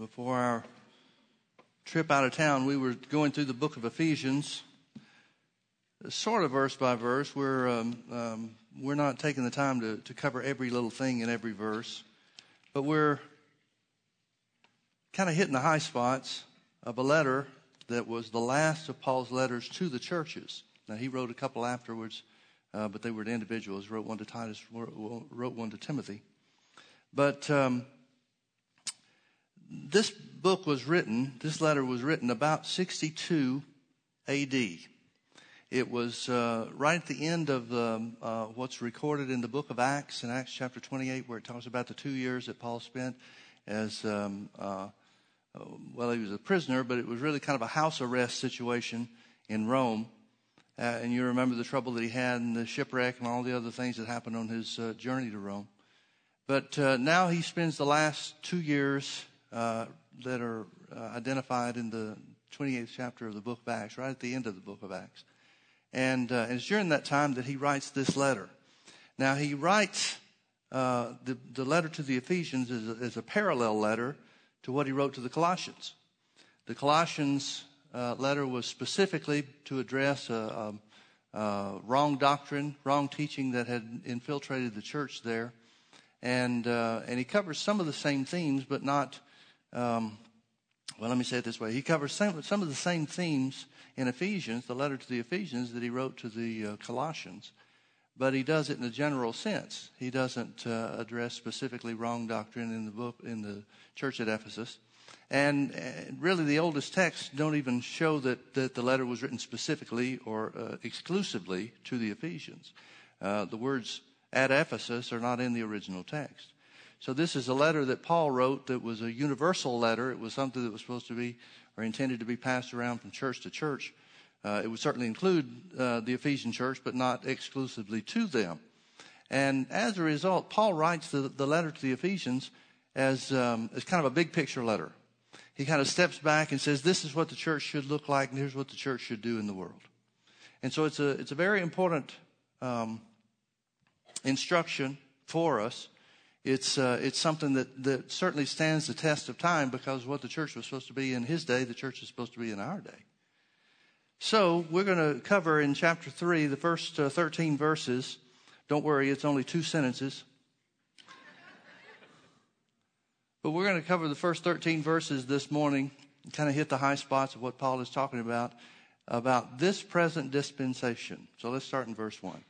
before our trip out of town, we were going through the book of Ephesians, sort of verse by verse. We're, um, um, we're not taking the time to, to cover every little thing in every verse, but we're kind of hitting the high spots of a letter that was the last of Paul's letters to the churches. Now, he wrote a couple afterwards, uh, but they were to individuals. Wrote one to Titus, wrote one to Timothy. But um, this book was written, this letter was written about 62 AD. It was uh, right at the end of um, uh, what's recorded in the book of Acts, in Acts chapter 28, where it talks about the two years that Paul spent as, um, uh, uh, well, he was a prisoner, but it was really kind of a house arrest situation in Rome. Uh, and you remember the trouble that he had and the shipwreck and all the other things that happened on his uh, journey to Rome. But now he spends the last two years uh, that are uh, identified in the 28th chapter of the book of Acts, right at the end of the book of Acts. And, uh, and it's during that time that he writes this letter. Now, he writes uh, the, the letter to the Ephesians is a, is a, parallel letter to what he wrote to the Colossians. The Colossians uh, letter was specifically to address a, a, a, wrong doctrine, wrong teaching that had infiltrated the church there. And, uh, and he covers some of the same themes, but not um, well, let me say it this way. He covers some, some of the same themes in Ephesians, the letter to the Ephesians, that he wrote to the uh, Colossians, but he does it in a general sense. He doesn't uh, address specifically wrong doctrine in the book in the church at Ephesus. And, really, the oldest texts don't even show that, that the letter was written specifically or uh, exclusively to the Ephesians. Uh, the words at Ephesus are not in the original text. So this is a letter that Paul wrote that was a universal letter. It was something that was supposed to be or intended to be passed around from church to church. Uh, it would certainly include uh, the Ephesian church, but not exclusively to them. And as a result, Paul writes the, the letter to the Ephesians as, um, as kind of a big picture letter. He kind of steps back and says, This is what the church should look like, and here's what the church should do in the world. And so it's a, it's a very important um, instruction for us it's, uh, it's something that, that certainly stands the test of time because what the church was supposed to be in his day, the church is supposed to be in our day. So we're going to cover in chapter 3 the first uh, 13 verses. Don't worry, it's only two sentences. but we're going to cover the first 13 verses this morning and kind of hit the high spots of what Paul is talking about, about this present dispensation. So let's start in verse 1.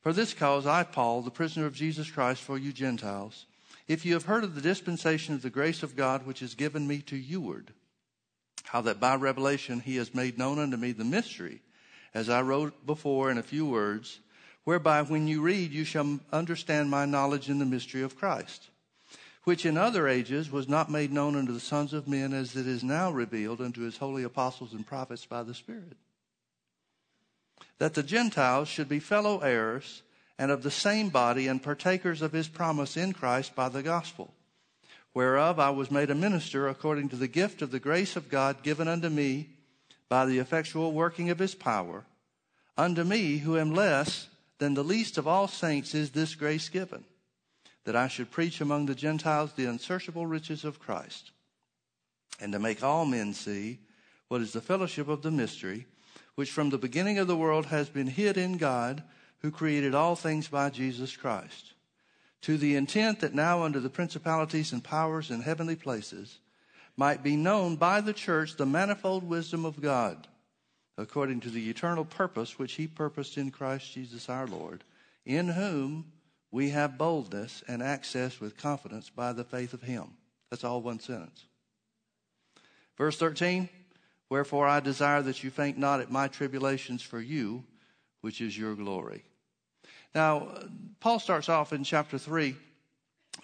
For this cause, I, Paul, the prisoner of Jesus Christ for you Gentiles, if you have heard of the dispensation of the grace of God which is given me to youward, how that by revelation he has made known unto me the mystery, as I wrote before in a few words, whereby when you read you shall understand my knowledge in the mystery of Christ, which in other ages was not made known unto the sons of men as it is now revealed unto his holy apostles and prophets by the Spirit that the Gentiles should be fellow heirs and of the same body and partakers of his promise in Christ by the gospel, whereof I was made a minister according to the gift of the grace of God given unto me by the effectual working of his power. Unto me, who am less than the least of all saints, is this grace given, that I should preach among the Gentiles the unsearchable riches of Christ, and to make all men see what is the fellowship of the mystery which from the beginning of the world has been hid in God, who created all things by Jesus Christ, to the intent that now under the principalities and powers in heavenly places might be known by the church the manifold wisdom of God, according to the eternal purpose which he purposed in Christ Jesus our Lord, in whom we have boldness and access with confidence by the faith of him. That's all one sentence. Verse 13. Wherefore I desire that you faint not at my tribulations for you, which is your glory. Now, Paul starts off in chapter 3.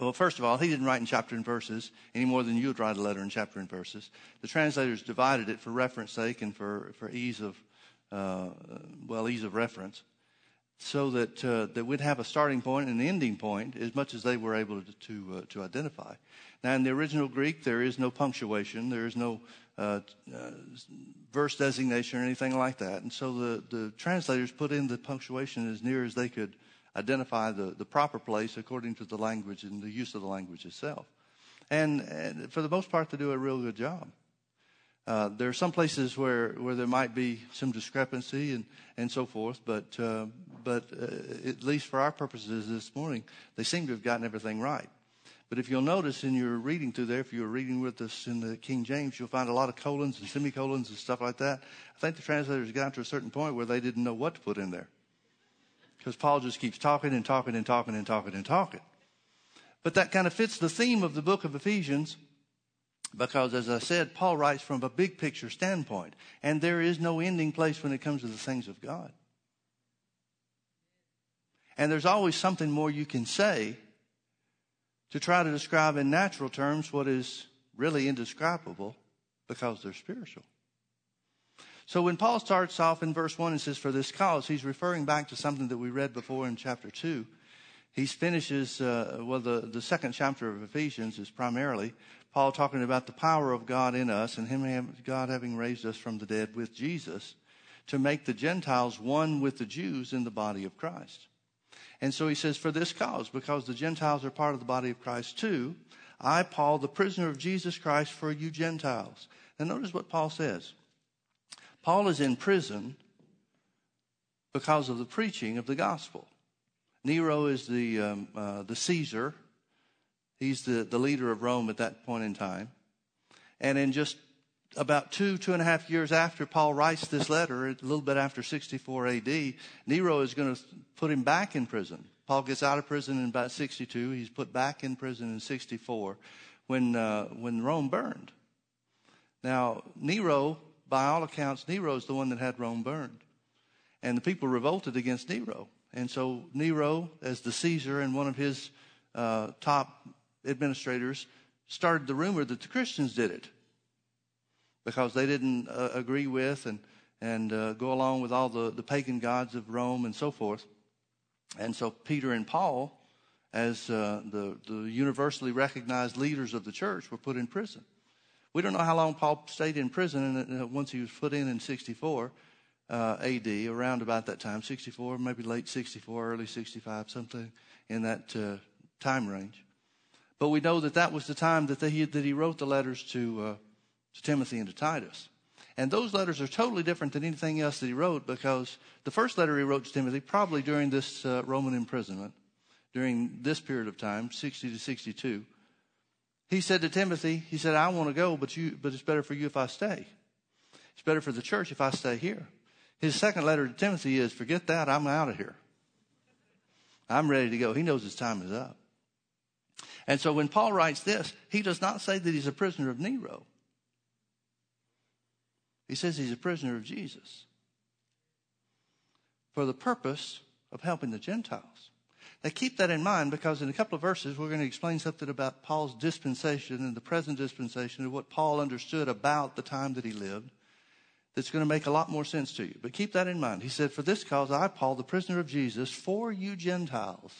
Well, first of all, he didn't write in chapter and verses any more than you would write a letter in chapter and verses. The translators divided it for reference sake and for, for ease of, uh, well, ease of reference, so that, uh, that we'd have a starting point and an ending point as much as they were able to, to, uh, to identify. Now, in the original Greek, there is no punctuation, there is no uh, uh, verse designation or anything like that. And so the, the translators put in the punctuation as near as they could identify the, the proper place according to the language and the use of the language itself. And, and, for the most part, they do a real good job. Uh, there are some places where, where there might be some discrepancy and, and so forth, but, uh, but uh, at least for our purposes this morning, they seem to have gotten everything right. But if you'll notice in your reading through there, if you were reading with us in the King James, you'll find a lot of colons and semicolons and stuff like that. I think the translators got to a certain point where they didn't know what to put in there. Because Paul just keeps talking and talking and talking and talking and talking. But that kind of fits the theme of the book of Ephesians because, as I said, Paul writes from a big picture standpoint, and there is no ending place when it comes to the things of God. And there's always something more you can say to try to describe in natural terms what is really indescribable because they're spiritual. So when Paul starts off in verse 1 and says, For this cause, he's referring back to something that we read before in chapter 2. He finishes, uh, well, the, the second chapter of Ephesians is primarily Paul talking about the power of God in us and Him, God having raised us from the dead with Jesus to make the Gentiles one with the Jews in the body of Christ. And so he says, For this cause, because the Gentiles are part of the body of Christ too, I, Paul, the prisoner of Jesus Christ for you Gentiles. Now notice what Paul says. Paul is in prison because of the preaching of the gospel. Nero is the, um, uh, the Caesar He's the, the leader of Rome at that point in time. And in just about two, two and a half years after Paul writes this letter, a little bit after 64 AD, Nero is going to put him back in prison. Paul gets out of prison in about 62. He's put back in prison in 64 when, uh, when Rome burned. Now, Nero, by all accounts, Nero is the one that had Rome burned. And the people revolted against Nero. And so Nero, as the Caesar and one of his uh, top administrators started the rumor that the Christians did it because they didn't uh, agree with and, and uh, go along with all the, the pagan gods of Rome and so forth. And so Peter and Paul, as uh, the, the universally recognized leaders of the church, were put in prison. We don't know how long Paul stayed in prison, and uh, once he was put in in 64 uh, AD, around about that time, 64, maybe late 64, early 65, something in that uh, time range. But we know that that was the time that, they, that he wrote the letters to, to Timothy and to Titus. And those letters are totally different than anything else that he wrote because the first letter he wrote to Timothy, probably during this uh, Roman imprisonment, during this period of time, 60 to 62, he said to Timothy, he said, I want to go, but, you, but it's better for you if I stay. It's better for the church if I stay here. His second letter to Timothy is, forget that, I'm out of here. I'm ready to go. He knows his time is up. And so when Paul writes this, he does not say that he's a prisoner of Nero. He says he's a prisoner of Jesus for the purpose of helping the Gentiles. Now keep that in mind because in a couple of verses we're going to explain something about Paul's dispensation and the present dispensation and what Paul understood about the time that he lived that's going to make a lot more sense to you. But keep that in mind. He said, For this cause I, Paul, the prisoner of Jesus, for you Gentiles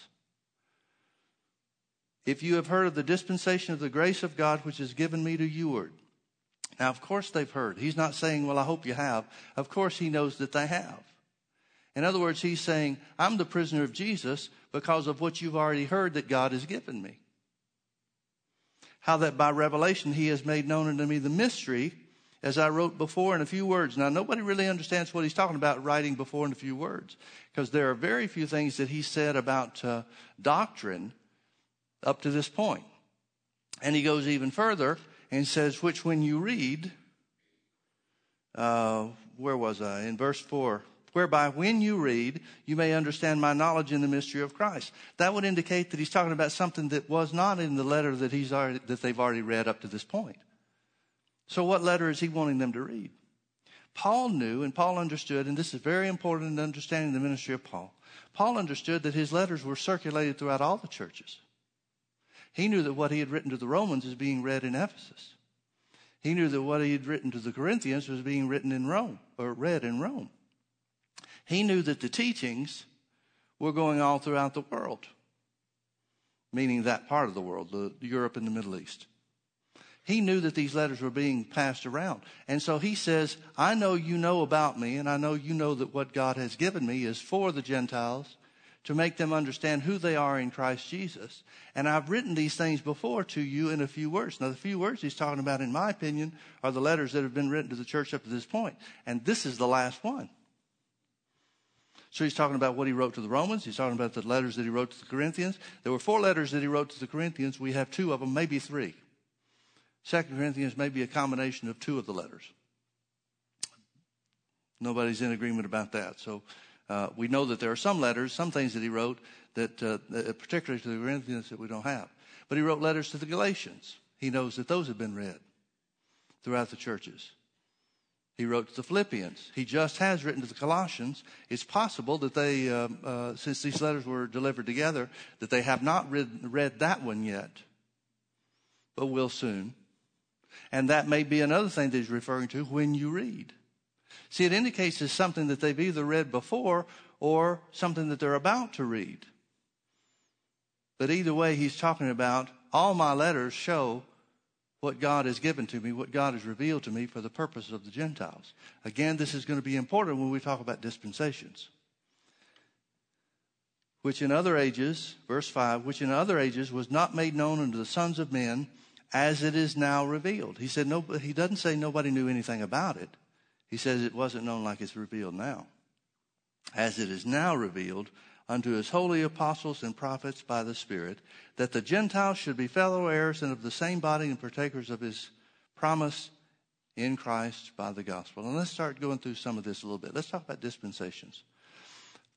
if you have heard of the dispensation of the grace of God which is given me to youward. Now, of course they've heard. He's not saying, well, I hope you have. Of course he knows that they have. In other words, he's saying, I'm the prisoner of Jesus because of what you've already heard that God has given me. How that by revelation he has made known unto me the mystery, as I wrote before in a few words. Now, nobody really understands what he's talking about writing before in a few words, because there are very few things that he said about uh, doctrine up to this point. And he goes even further and says, which when you read, uh, where was I? In verse 4, whereby when you read, you may understand my knowledge in the mystery of Christ. That would indicate that he's talking about something that was not in the letter that he's already, that they've already read up to this point. So what letter is he wanting them to read? Paul knew and Paul understood, and this is very important in understanding the ministry of Paul. Paul understood that his letters were circulated throughout all the churches. He knew that what he had written to the Romans was being read in Ephesus. He knew that what he had written to the Corinthians was being written in Rome or read in Rome. He knew that the teachings were going all throughout the world, meaning that part of the world, the, Europe and the Middle East. He knew that these letters were being passed around. And so he says, I know you know about me, and I know you know that what God has given me is for the Gentiles to make them understand who they are in Christ Jesus. And I've written these things before to you in a few words. Now, the few words he's talking about, in my opinion, are the letters that have been written to the church up to this point. And this is the last one. So he's talking about what he wrote to the Romans. He's talking about the letters that he wrote to the Corinthians. There were four letters that he wrote to the Corinthians. We have two of them, maybe three. Second Corinthians may be a combination of two of the letters. Nobody's in agreement about that. So uh, we know that there are some letters, some things that he wrote that, uh, particularly to the Corinthians, that we don't have. But he wrote letters to the Galatians. He knows that those have been read throughout the churches. He wrote to the Philippians. He just has written to the Colossians. It's possible that they, uh, uh, since these letters were delivered together, that they have not read, read that one yet, but will soon. And that may be another thing that he's referring to when you read. See, it indicates it's something that they've either read before or something that they're about to read. But either way, he's talking about all my letters show what God has given to me, what God has revealed to me for the purpose of the Gentiles. Again, this is going to be important when we talk about dispensations. Which in other ages, verse 5, which in other ages was not made known unto the sons of men as it is now revealed. He said no, he doesn't say nobody knew anything about it. He says it wasn't known like it's revealed now. As it is now revealed unto his holy apostles and prophets by the Spirit, that the Gentiles should be fellow heirs and of the same body and partakers of his promise in Christ by the gospel. And let's start going through some of this a little bit. Let's talk about dispensations.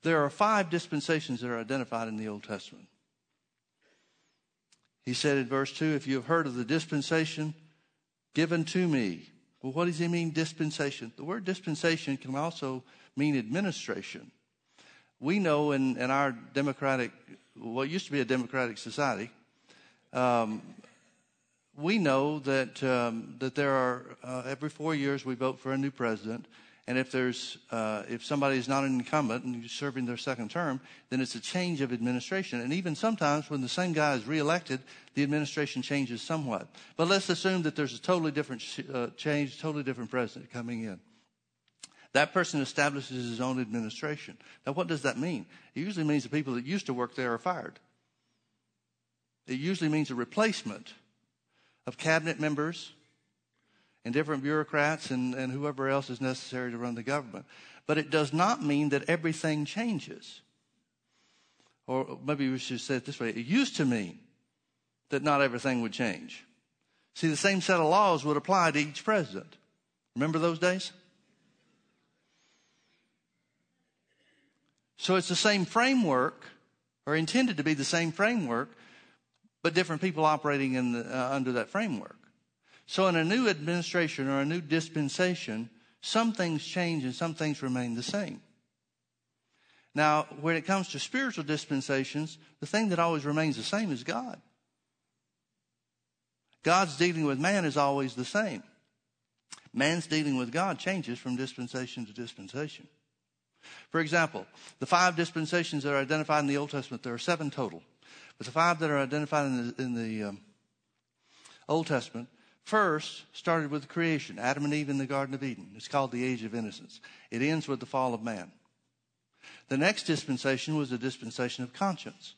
There are five dispensations that are identified in the Old Testament. He said in verse 2 If you have heard of the dispensation given to me, well, what does he mean, dispensation? The word dispensation can also mean administration. We know in, in our democratic, what used to be a democratic society, um, we know that um, that there are uh, every four years we vote for a new president, and if there's uh, if somebody is not an incumbent and serving their second term, then it's a change of administration. And even sometimes when the same guy is reelected, the administration changes somewhat. But let's assume that there's a totally different uh, change, totally different president coming in. That person establishes his own administration. Now, what does that mean? It usually means the people that used to work there are fired. It usually means a replacement of cabinet members and different bureaucrats and, and whoever else is necessary to run the government. But it does not mean that everything changes. Or maybe we should say it this way it used to mean that not everything would change. See, the same set of laws would apply to each president. Remember those days? So it's the same framework, or intended to be the same framework, but different people operating the, uh, under that framework. So, in a new administration or a new dispensation, some things change and some things remain the same. Now, when it comes to spiritual dispensations, the thing that always remains the same is God. God's dealing with man is always the same. Man's dealing with God changes from dispensation to dispensation. For example, the five dispensations that are identified in the Old Testament, there are seven total. But the five that are identified in the, in the um, Old Testament first started with creation, Adam and Eve in the Garden of Eden. It's called the Age of Innocence. It ends with the fall of man. The next dispensation was the dispensation of conscience.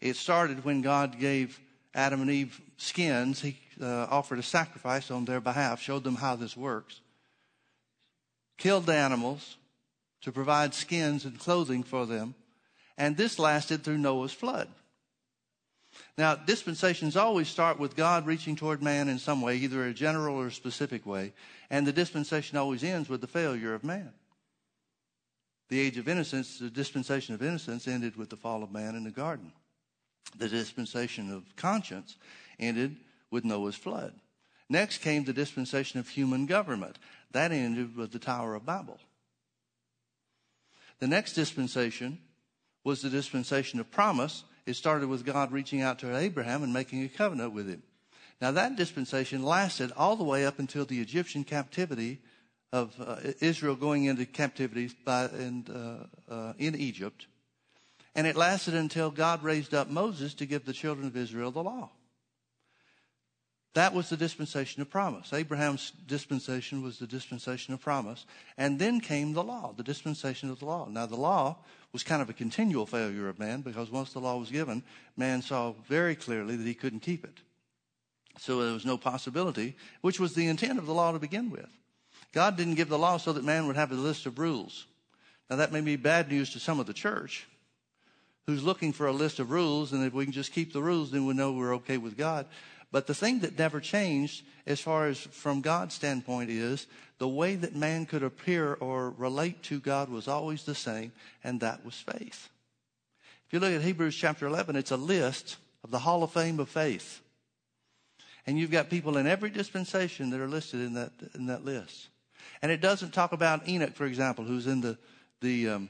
It started when God gave Adam and Eve skins. He uh, offered a sacrifice on their behalf, showed them how this works, killed the animals to provide skins and clothing for them, and this lasted through Noah's flood. Now, dispensations always start with God reaching toward man in some way, either a general or a specific way, and the dispensation always ends with the failure of man. The age of innocence, the dispensation of innocence, ended with the fall of man in the garden. The dispensation of conscience ended with Noah's flood. Next came the dispensation of human government. That ended with the Tower of Babel. The next dispensation was the dispensation of promise, it started with God reaching out to Abraham and making a covenant with him. Now, that dispensation lasted all the way up until the Egyptian captivity of uh, Israel going into captivity by, uh, uh, in Egypt. And it lasted until God raised up Moses to give the children of Israel the law. That was the dispensation of promise. Abraham's dispensation was the dispensation of promise. And then came the law, the dispensation of the law. Now, the law was kind of a continual failure of man because once the law was given, man saw very clearly that he couldn't keep it. So there was no possibility, which was the intent of the law to begin with. God didn't give the law so that man would have a list of rules. Now, that may be bad news to some of the church who's looking for a list of rules, and if we can just keep the rules, then we know we're okay with God. But the thing that never changed, as far as from God's standpoint, is the way that man could appear or relate to God was always the same, and that was faith. If you look at Hebrews chapter 11, it's a list of the Hall of Fame of faith. And you've got people in every dispensation that are listed in that, in that list. And it doesn't talk about Enoch, for example, who's in the, the um,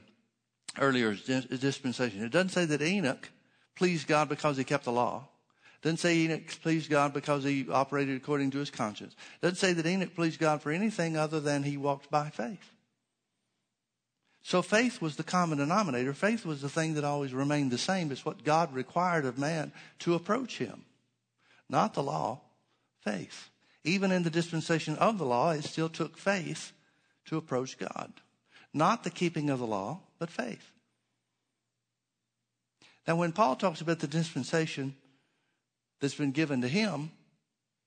earlier dispensation. It doesn't say that Enoch pleased God because he kept the law. Doesn't say Enoch pleased God because he operated according to his conscience. Doesn't say that Enoch pleased God for anything other than he walked by faith. So faith was the common denominator. Faith was the thing that always remained the same. It's what God required of man to approach him. Not the law, faith. Even in the dispensation of the law, it still took faith to approach God. Not the keeping of the law, but faith. Now, when Paul talks about the dispensation that's been given to him,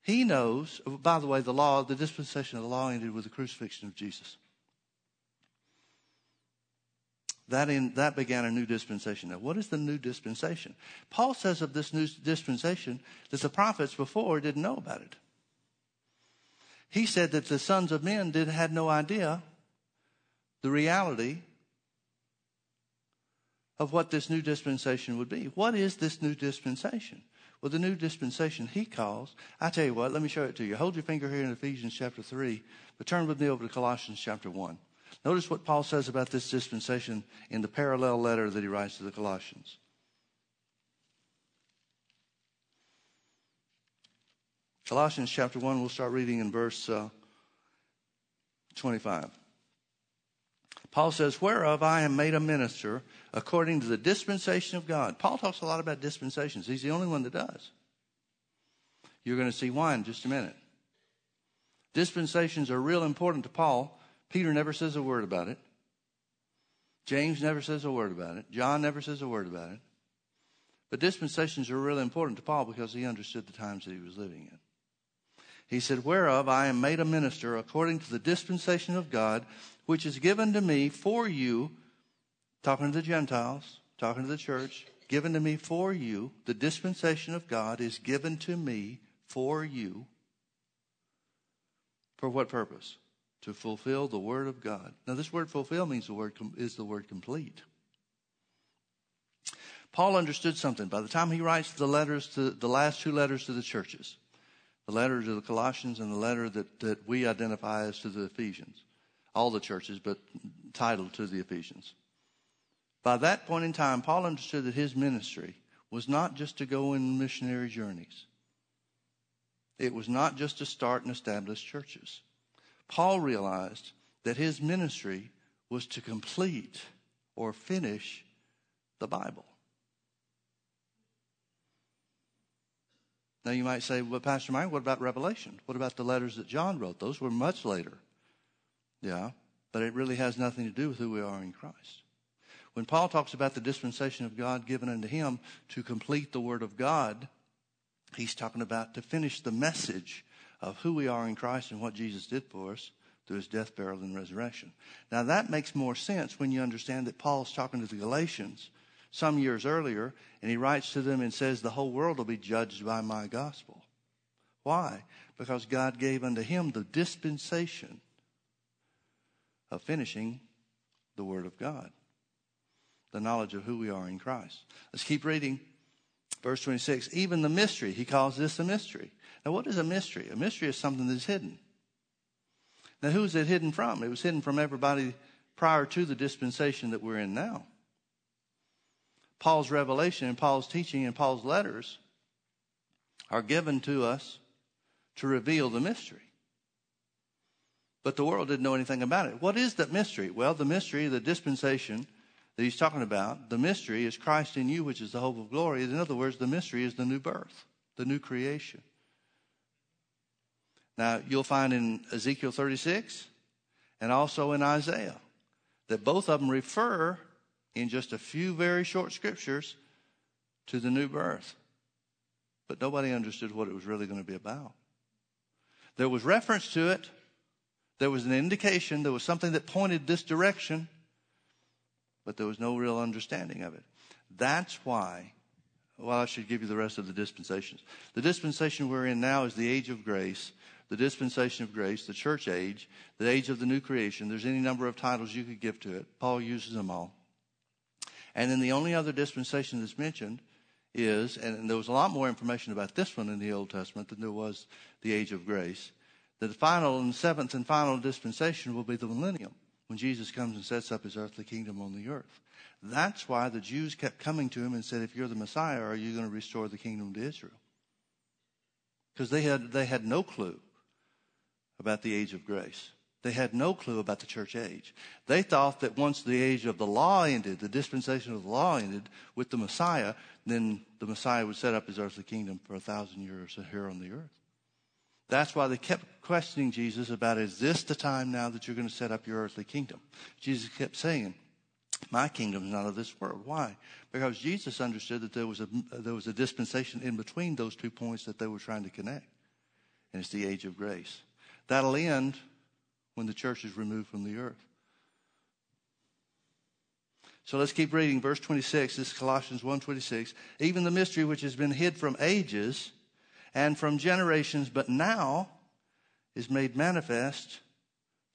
he knows, by the way, the law, the dispensation of the law ended with the crucifixion of Jesus. That, in, that began a new dispensation. Now, what is the new dispensation? Paul says of this new dispensation that the prophets before didn't know about it. He said that the sons of men did, had no idea the reality of what this new dispensation would be. What is this new dispensation? Well, the new dispensation he calls, I tell you what, let me show it to you. Hold your finger here in Ephesians chapter 3, but turn with me over to Colossians chapter 1. Notice what Paul says about this dispensation in the parallel letter that he writes to the Colossians. Colossians chapter 1, we'll start reading in verse uh, 25. Paul says, Whereof I am made a minister according to the dispensation of God. Paul talks a lot about dispensations. He's the only one that does. You're going to see why in just a minute. Dispensations are real important to Paul. Peter never says a word about it. James never says a word about it. John never says a word about it. But dispensations are really important to Paul because he understood the times that he was living in. He said, Whereof I am made a minister according to the dispensation of God, which is given to me for you talking to the Gentiles, talking to the church, given to me for you. The dispensation of God is given to me for you. For what purpose? To fulfill the word of God. Now, this word fulfill means the word is the word complete. Paul understood something. By the time he writes the letters to the last two letters to the churches, the letter to the Colossians and the letter that, that we identify as to the Ephesians, all the churches, but titled to the Ephesians. By that point in time, Paul understood that his ministry was not just to go in missionary journeys. It was not just to start and establish churches. Paul realized that his ministry was to complete or finish the Bible. Now you might say, well, Pastor Mike, what about Revelation? What about the letters that John wrote? Those were much later. Yeah, but it really has nothing to do with who we are in Christ. When Paul talks about the dispensation of God given unto him to complete the word of God, he's talking about to finish the message of who we are in Christ and what Jesus did for us through his death, burial, and resurrection. Now that makes more sense when you understand that Paul's talking to the Galatians some years earlier, and he writes to them and says, The whole world will be judged by my gospel. Why? Because God gave unto him the dispensation of finishing the Word of God the knowledge of who we are in Christ. Let's keep reading. Verse 26, even the mystery, he calls this a mystery. Now, what is a mystery? A mystery is something that's hidden. Now, who is it hidden from? It was hidden from everybody prior to the dispensation that we're in now. Paul's revelation and Paul's teaching and Paul's letters are given to us to reveal the mystery. But the world didn't know anything about it. What is that mystery? Well, the mystery, the dispensation, that he's talking about, the mystery is Christ in you, which is the hope of glory. In other words, the mystery is the new birth, the new creation. Now, you'll find in Ezekiel 36 and also in Isaiah that both of them refer in just a few very short scriptures to the new birth. But nobody understood what it was really going to be about. There was reference to it, there was an indication, there was something that pointed this direction, but there was no real understanding of it. That's why, well, I should give you the rest of the dispensations. The dispensation we're in now is the age of grace, the dispensation of grace, the church age, the age of the new creation. There's any number of titles you could give to it. Paul uses them all. And then the only other dispensation that's mentioned is, and there was a lot more information about this one in the Old Testament than there was the age of grace, that the final and seventh and final dispensation will be the millennium when Jesus comes and sets up his earthly kingdom on the earth. That's why the Jews kept coming to him and said, If you're the Messiah, are you going to restore the kingdom to Israel? Because they had, they had no clue about the age of grace. They had no clue about the church age. They thought that once the age of the law ended, the dispensation of the law ended with the Messiah, then the Messiah would set up his earthly kingdom for a thousand years here on the earth. That's why they kept questioning Jesus about, is this the time now that you're going to set up your earthly kingdom? Jesus kept saying, my kingdom is not of this world. Why? Because Jesus understood that there was a, there was a dispensation in between those two points that they were trying to connect. And it's the age of grace. That'll end when the church is removed from the earth. So let's keep reading verse 26. This is Colossians 1:26. Even the mystery which has been hid from ages and from generations but now is made manifest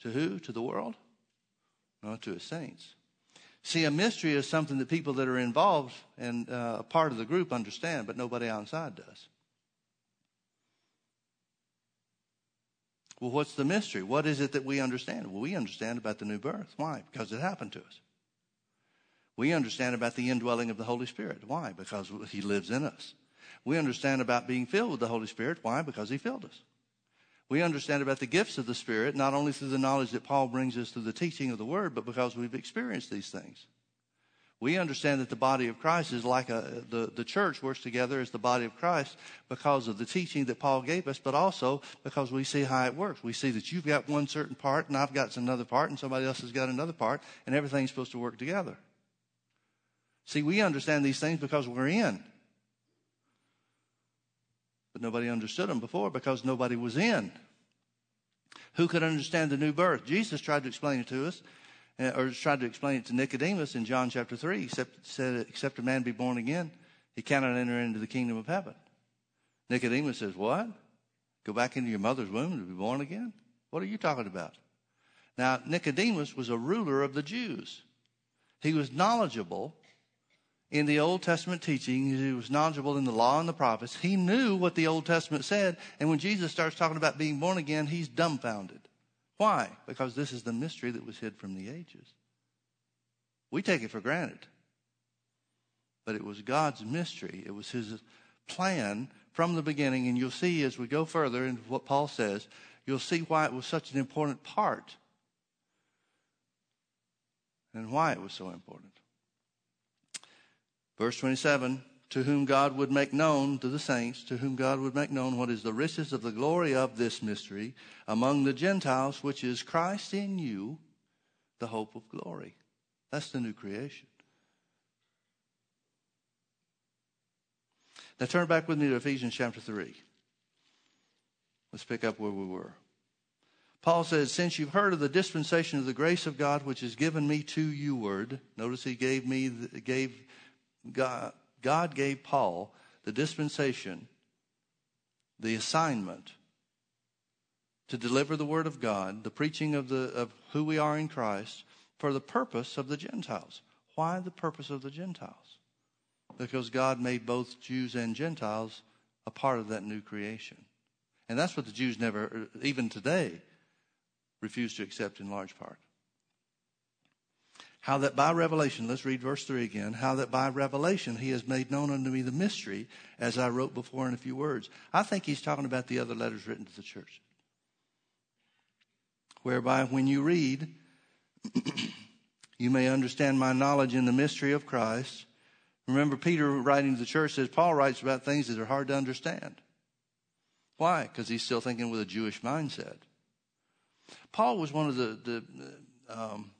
to who? To the world? No, to his saints. See, a mystery is something that people that are involved and uh, a part of the group understand, but nobody outside does. Well, what's the mystery? What is it that we understand? Well, we understand about the new birth. Why? Because it happened to us. We understand about the indwelling of the Holy Spirit. Why? Because He lives in us. We understand about being filled with the Holy Spirit. Why? Because He filled us. We understand about the gifts of the Spirit, not only through the knowledge that Paul brings us through the teaching of the Word, but because we've experienced these things. We understand that the body of Christ is like a, the, the church works together as the body of Christ because of the teaching that Paul gave us, but also because we see how it works. We see that you've got one certain part and I've got another part and somebody else has got another part and everything's supposed to work together. See, we understand these things because we're in. But nobody understood them before because nobody was in. Who could understand the new birth? Jesus tried to explain it to us. Uh, or tried to explain it to Nicodemus in John chapter 3. Except, said, except a man be born again, he cannot enter into the kingdom of heaven. Nicodemus says, What? Go back into your mother's womb to be born again? What are you talking about? Now, Nicodemus was a ruler of the Jews. He was knowledgeable in the Old Testament teaching. He was knowledgeable in the law and the prophets. He knew what the Old Testament said. And when Jesus starts talking about being born again, he's dumbfounded. Why? Because this is the mystery that was hid from the ages. We take it for granted. But it was God's mystery. It was his plan from the beginning. And you'll see as we go further into what Paul says, you'll see why it was such an important part and why it was so important. Verse 27 to whom God would make known to the saints, to whom God would make known what is the riches of the glory of this mystery among the Gentiles, which is Christ in you, the hope of glory. That's the new creation. Now turn back with me to Ephesians chapter 3. Let's pick up where we were. Paul says, Since you've heard of the dispensation of the grace of God which is given me to you, word. Notice he gave me, gave God, God gave Paul the dispensation, the assignment to deliver the word of God, the preaching of, the, of who we are in Christ, for the purpose of the Gentiles. Why the purpose of the Gentiles? Because God made both Jews and Gentiles a part of that new creation. And that's what the Jews never, even today, refuse to accept in large part. How that by revelation, let's read verse 3 again. How that by revelation he has made known unto me the mystery, as I wrote before in a few words. I think he's talking about the other letters written to the church. Whereby when you read, you may understand my knowledge in the mystery of Christ. Remember, Peter writing to the church says Paul writes about things that are hard to understand. Why? Because he's still thinking with a Jewish mindset. Paul was one of the, the um,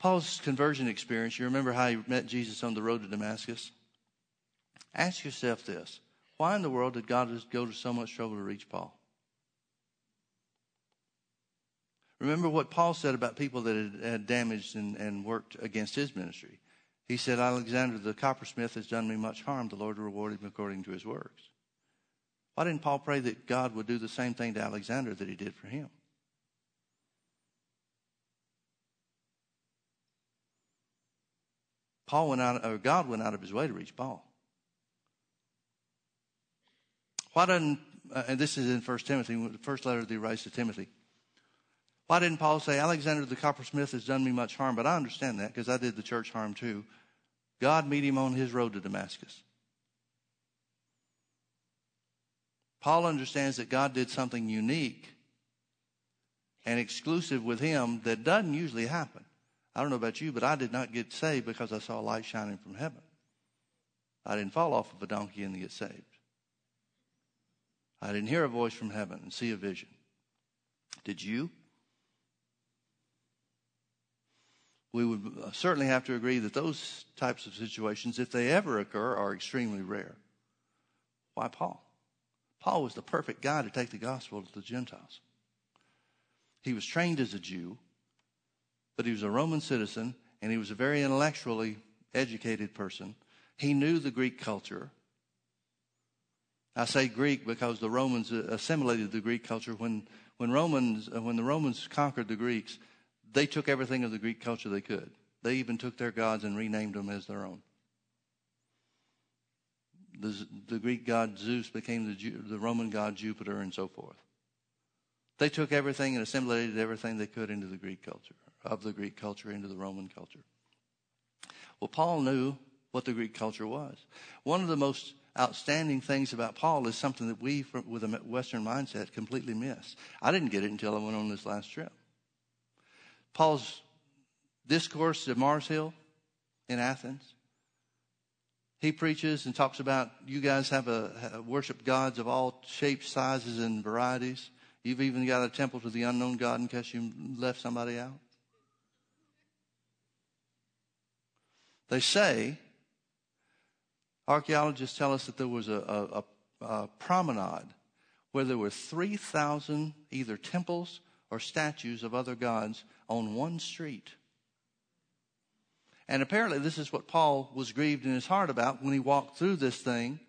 Paul's conversion experience. You remember how he met Jesus on the road to Damascus? Ask yourself this why in the world did God go to so much trouble to reach Paul? Remember what Paul said about people that had, damaged and, and worked against his ministry. He said, Alexander the coppersmith has done me much harm. The Lord reward him according to his works. Why didn't Paul pray that God would do the same thing to Alexander that he did for him? Paul went out, or God went out of his way to reach Paul. Why doesn't, uh, and this is in First Timothy, the first letter that he writes to Timothy. Why didn't Paul say, Alexander the coppersmith has done me much harm? But I understand that because I did the church harm too. God meet him on his road to Damascus. Paul understands that God did something unique and exclusive with him that doesn't usually happen. I don't know about you, but I did not get saved because I saw a light shining from heaven. I didn't fall off of a donkey and get saved. I didn't hear a voice from heaven and see a vision. Did you? We would uh, certainly have to agree that those types of situations, if they ever occur, are extremely rare. Why Paul? Paul was the perfect guy to take the gospel to the Gentiles. He was trained as a Jew but he was a Roman citizen and he was a very intellectually educated person. He knew the Greek culture. I say Greek because the Romans uh, assimilated the Greek culture when when Romans uh, when the Romans conquered the Greeks, they took everything of the Greek culture they could. They even took their gods and renamed them as their own. The, the Greek god Zeus became the, the Roman god Jupiter and so forth. They took everything and assimilated everything they could into the Greek culture of the Greek culture into the Roman culture. Well, Paul knew what the Greek culture was. One of the most outstanding things about Paul is something that we, with a Western mindset, completely miss. I didn't get it until I went on this last trip. Paul's discourse at Mars Hill in Athens. He preaches and talks about you guys have a, worship gods of all shapes, sizes, and varieties. You've even got a temple to the unknown God in case you left somebody out. They say, archaeologists tell us that there was a, a, a promenade where there were 3,000 either temples or statues of other gods on one street. And apparently, this is what Paul was grieved in his heart about when he walked through this thing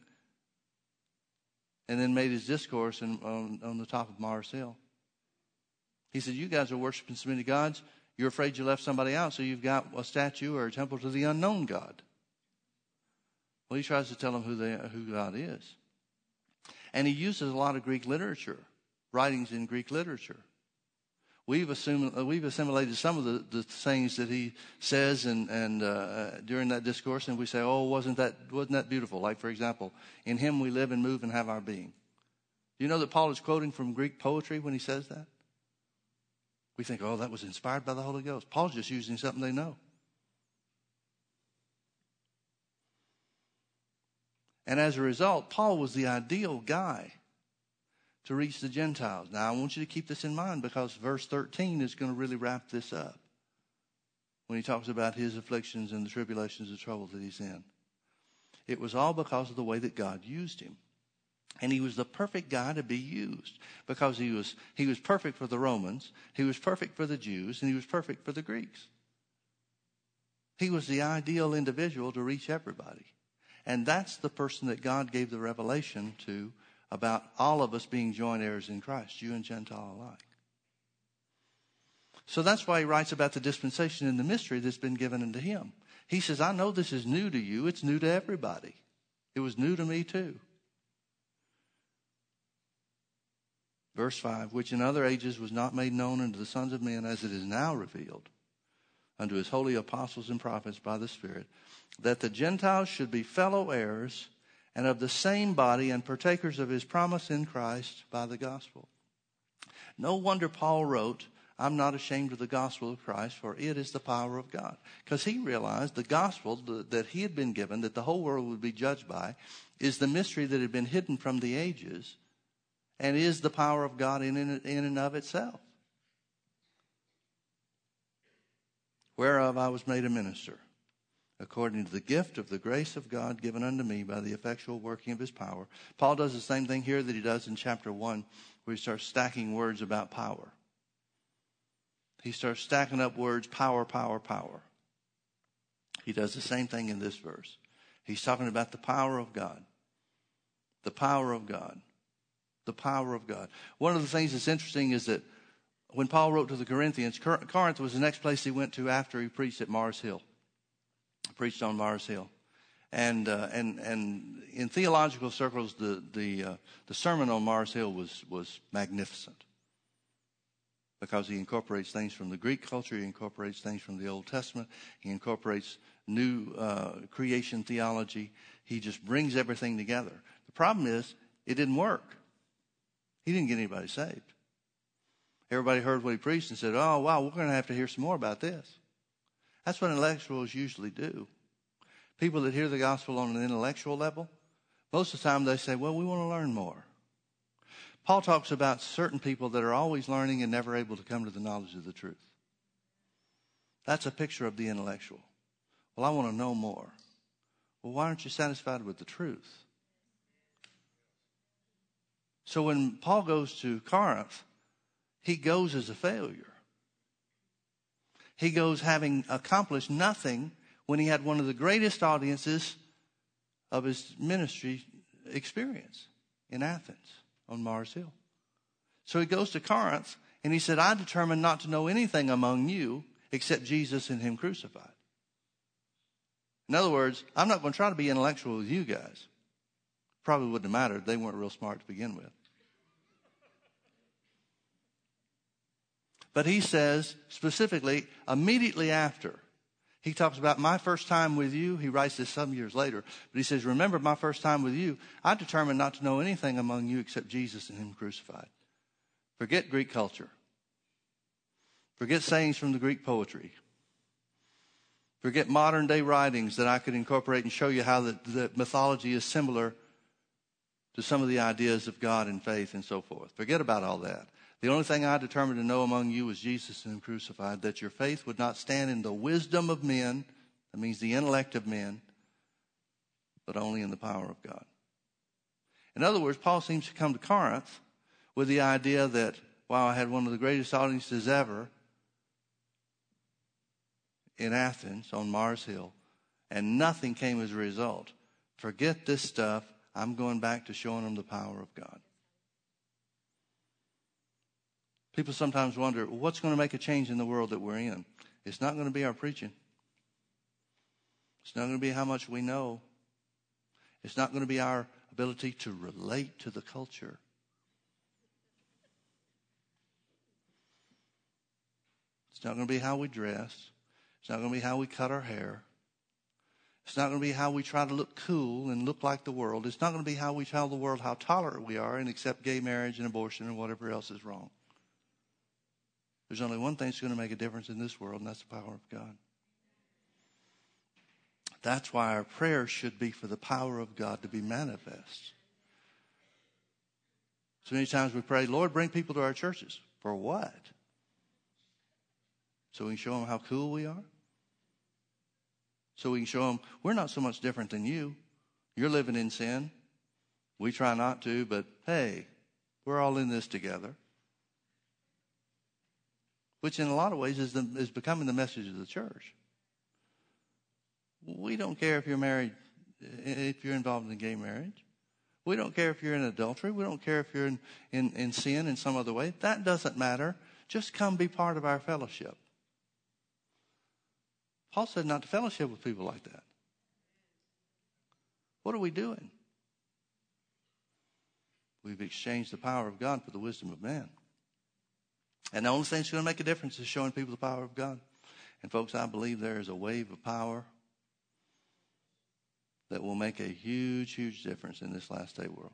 and then made his discourse in, on, on the top of Mars Hill. He said, You guys are worshiping so many gods. You're afraid you left somebody out, so you've got a statue or a temple to the unknown God. Well, he tries to tell them who, they, who God is. And he uses a lot of Greek literature, writings in Greek literature. We've, assumed, uh, we've assimilated some of the, the things that he says and, and uh, during that discourse, and we say, oh, wasn't that, wasn't that beautiful? Like, for example, in him we live and move and have our being. Do you know that Paul is quoting from Greek poetry when he says that? We think, oh, that was inspired by the Holy Ghost. Paul's just using something they know. And as a result, Paul was the ideal guy to reach the Gentiles. Now, I want you to keep this in mind because verse 13 is going to really wrap this up when he talks about his afflictions and the tribulations and trouble that he's in. It was all because of the way that God used him. And he was the perfect guy to be used because he was, he was perfect for the Romans, he was perfect for the Jews, and he was perfect for the Greeks. He was the ideal individual to reach everybody. And that's the person that God gave the revelation to about all of us being joint heirs in Christ, Jew and Gentile alike. So that's why he writes about the dispensation and the mystery that's been given unto him. He says, I know this is new to you. It's new to everybody. It was new to me too. Verse 5 Which in other ages was not made known unto the sons of men as it is now revealed unto his holy apostles and prophets by the Spirit, that the Gentiles should be fellow heirs and of the same body and partakers of his promise in Christ by the gospel. No wonder Paul wrote, I'm not ashamed of the gospel of Christ, for it is the power of God. Because he realized the gospel that he had been given, that the whole world would be judged by, is the mystery that had been hidden from the ages and is the power of God in, in, in and of itself. Whereof I was made a minister, according to the gift of the grace of God given unto me by the effectual working of his power. Paul does the same thing here that he does in chapter 1, where he starts stacking words about power. He starts stacking up words power, power, power. He does the same thing in this verse. He's talking about the power of God. The power of God. The power of God. One of the things that's interesting is that when Paul wrote to the Corinthians, Corinth was the next place he went to after he preached at Mars Hill. Preached on Mars Hill. And, uh, and, and in theological circles, the, the, uh, the sermon on Mars Hill was, was magnificent because he incorporates things from the Greek culture, he incorporates things from the Old Testament, he incorporates new uh, creation theology. He just brings everything together. The problem is, it didn't work. He didn't get anybody saved. Everybody heard what he preached and said, Oh, wow, we're going to have to hear some more about this. That's what intellectuals usually do. People that hear the gospel on an intellectual level, most of the time they say, Well, we want to learn more. Paul talks about certain people that are always learning and never able to come to the knowledge of the truth. That's a picture of the intellectual. Well, I want to know more. Well, why aren't you satisfied with the truth? So when Paul goes to Corinth, he goes as a failure. He goes having accomplished nothing when he had one of the greatest audiences of his ministry experience in Athens on Mars Hill. So he goes to Corinth and he said, I determined not to know anything among you except Jesus and him crucified. In other words, I'm not going to try to be intellectual with you guys. Probably wouldn't have mattered. They weren't real smart to begin with. But he says specifically, immediately after, he talks about my first time with you. He writes this some years later. But he says, Remember my first time with you. I determined not to know anything among you except Jesus and Him crucified. Forget Greek culture. Forget sayings from the Greek poetry. Forget modern day writings that I could incorporate and show you how the, the mythology is similar to some of the ideas of God and faith and so forth. Forget about all that. The only thing I determined to know among you was Jesus and Him crucified, that your faith would not stand in the wisdom of men, that means the intellect of men, but only in the power of God. In other words, Paul seems to come to Corinth with the idea that, wow, I had one of the greatest audiences ever in Athens on Mars Hill, and nothing came as a result. Forget this stuff. I'm going back to showing them the power of God. People sometimes wonder what's going to make a change in the world that we're in. It's not going to be our preaching. It's not going to be how much we know. It's not going to be our ability to relate to the culture. It's not going to be how we dress. It's not going to be how we cut our hair. It's not going to be how we try to look cool and look like the world. It's not going to be how we tell the world how tolerant we are and accept gay marriage and abortion and whatever else is wrong. There's only one thing that's going to make a difference in this world, and that's the power of God. That's why our prayer should be for the power of God to be manifest. So many times we pray, Lord, bring people to our churches. For what? So we can show them how cool we are? So we can show them we're not so much different than you. You're living in sin. We try not to, but hey, we're all in this together which in a lot of ways is, the, is becoming the message of the church. We don't care if you're married, if you're involved in gay marriage. We don't care if you're in adultery. We don't care if you're in, in, in sin in some other way. That doesn't matter. Just come be part of our fellowship. Paul said not to fellowship with people like that. What are we doing? We've exchanged the power of God for the wisdom of man. And the only thing that's going to make a difference is showing people the power of God. And folks, I believe there is a wave of power that will make a huge, huge difference in this last day world.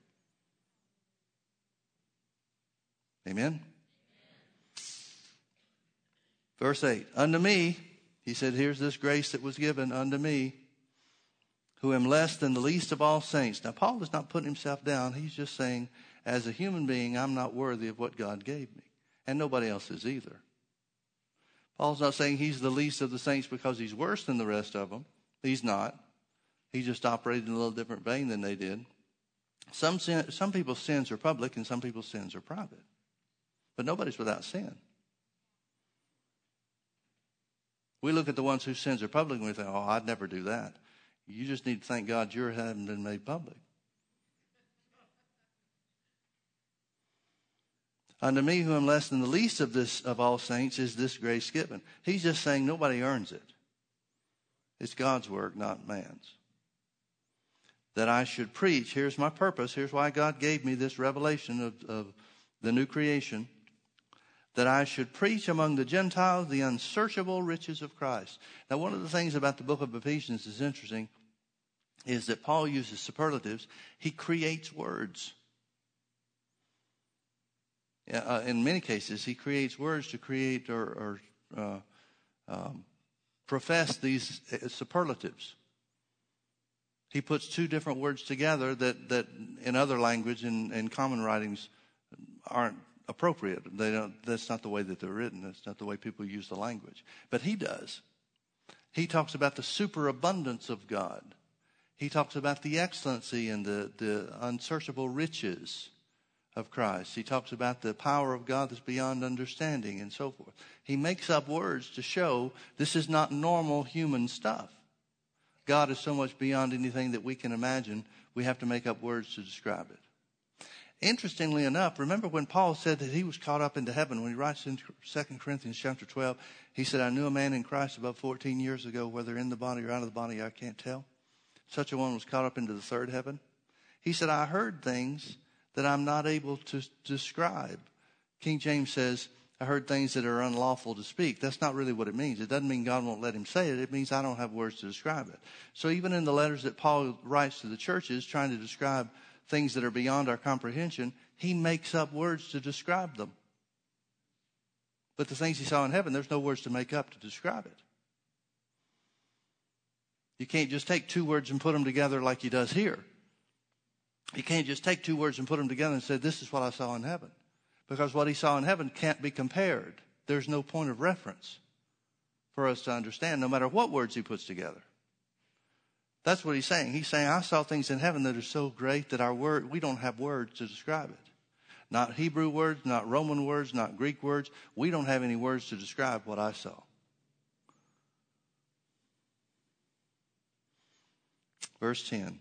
Amen? Verse 8 Unto me, he said, Here's this grace that was given unto me, who am less than the least of all saints. Now, Paul is not putting himself down. He's just saying, as a human being, I'm not worthy of what God gave me. And nobody else is either. Paul's not saying he's the least of the saints because he's worse than the rest of them. He's not. He just operated in a little different vein than they did. Some, sin, some people's sins are public and some people's sins are private. But nobody's without sin. We look at the ones whose sins are public and we think, oh, I'd never do that. You just need to thank God yours haven't been made public. Unto me, who am less than the least of this of all saints, is this grace given. He's just saying nobody earns it. It's God's work, not man's. That I should preach. Here's my purpose. Here's why God gave me this revelation of, of the new creation. That I should preach among the Gentiles the unsearchable riches of Christ. Now, one of the things about the book of Ephesians is interesting is that Paul uses superlatives. He creates words. Uh, in many cases, he creates words to create or, or uh, um, profess these uh, superlatives. He puts two different words together that, that in other language and in, in common writings aren't appropriate. They don't, that's not the way that they're written. That's not the way people use the language. But he does. He talks about the superabundance of God. He talks about the excellency and the, the unsearchable riches of Christ. He talks about the power of God that's beyond understanding and so forth. He makes up words to show this is not normal human stuff. God is so much beyond anything that we can imagine, we have to make up words to describe it. Interestingly enough, remember when Paul said that he was caught up into heaven, when he writes in 2 Corinthians chapter 12, he said, I knew a man in Christ about 14 years ago, whether in the body or out of the body, I can't tell. Such a one was caught up into the third heaven. He said, I heard things that I'm not able to describe. King James says, I heard things that are unlawful to speak. That's not really what it means. It doesn't mean God won't let him say it. It means I don't have words to describe it. So even in the letters that Paul writes to the churches, trying to describe things that are beyond our comprehension, he makes up words to describe them. But the things he saw in heaven, there's no words to make up to describe it. You can't just take two words and put them together like he does here. You can't just take two words and put them together and say, This is what I saw in heaven. Because what he saw in heaven can't be compared. There's no point of reference for us to understand, no matter what words he puts together. That's what he's saying. He's saying, I saw things in heaven that are so great that our word, we don't have words to describe it. Not Hebrew words, not Roman words, not Greek words. We don't have any words to describe what I saw. Verse 10.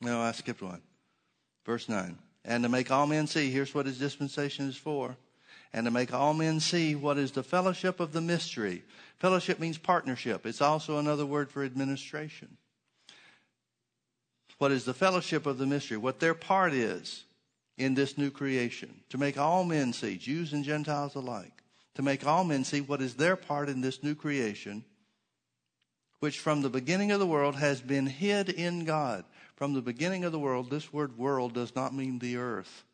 No, I skipped one. Verse 9. And to make all men see, here's what his dispensation is for. And to make all men see what is the fellowship of the mystery. Fellowship means partnership. It's also another word for administration. What is the fellowship of the mystery? What their part is in this new creation. To make all men see, Jews and Gentiles alike. To make all men see what is their part in this new creation, which from the beginning of the world has been hid in God. From the beginning of the world, this word world does not mean the earth.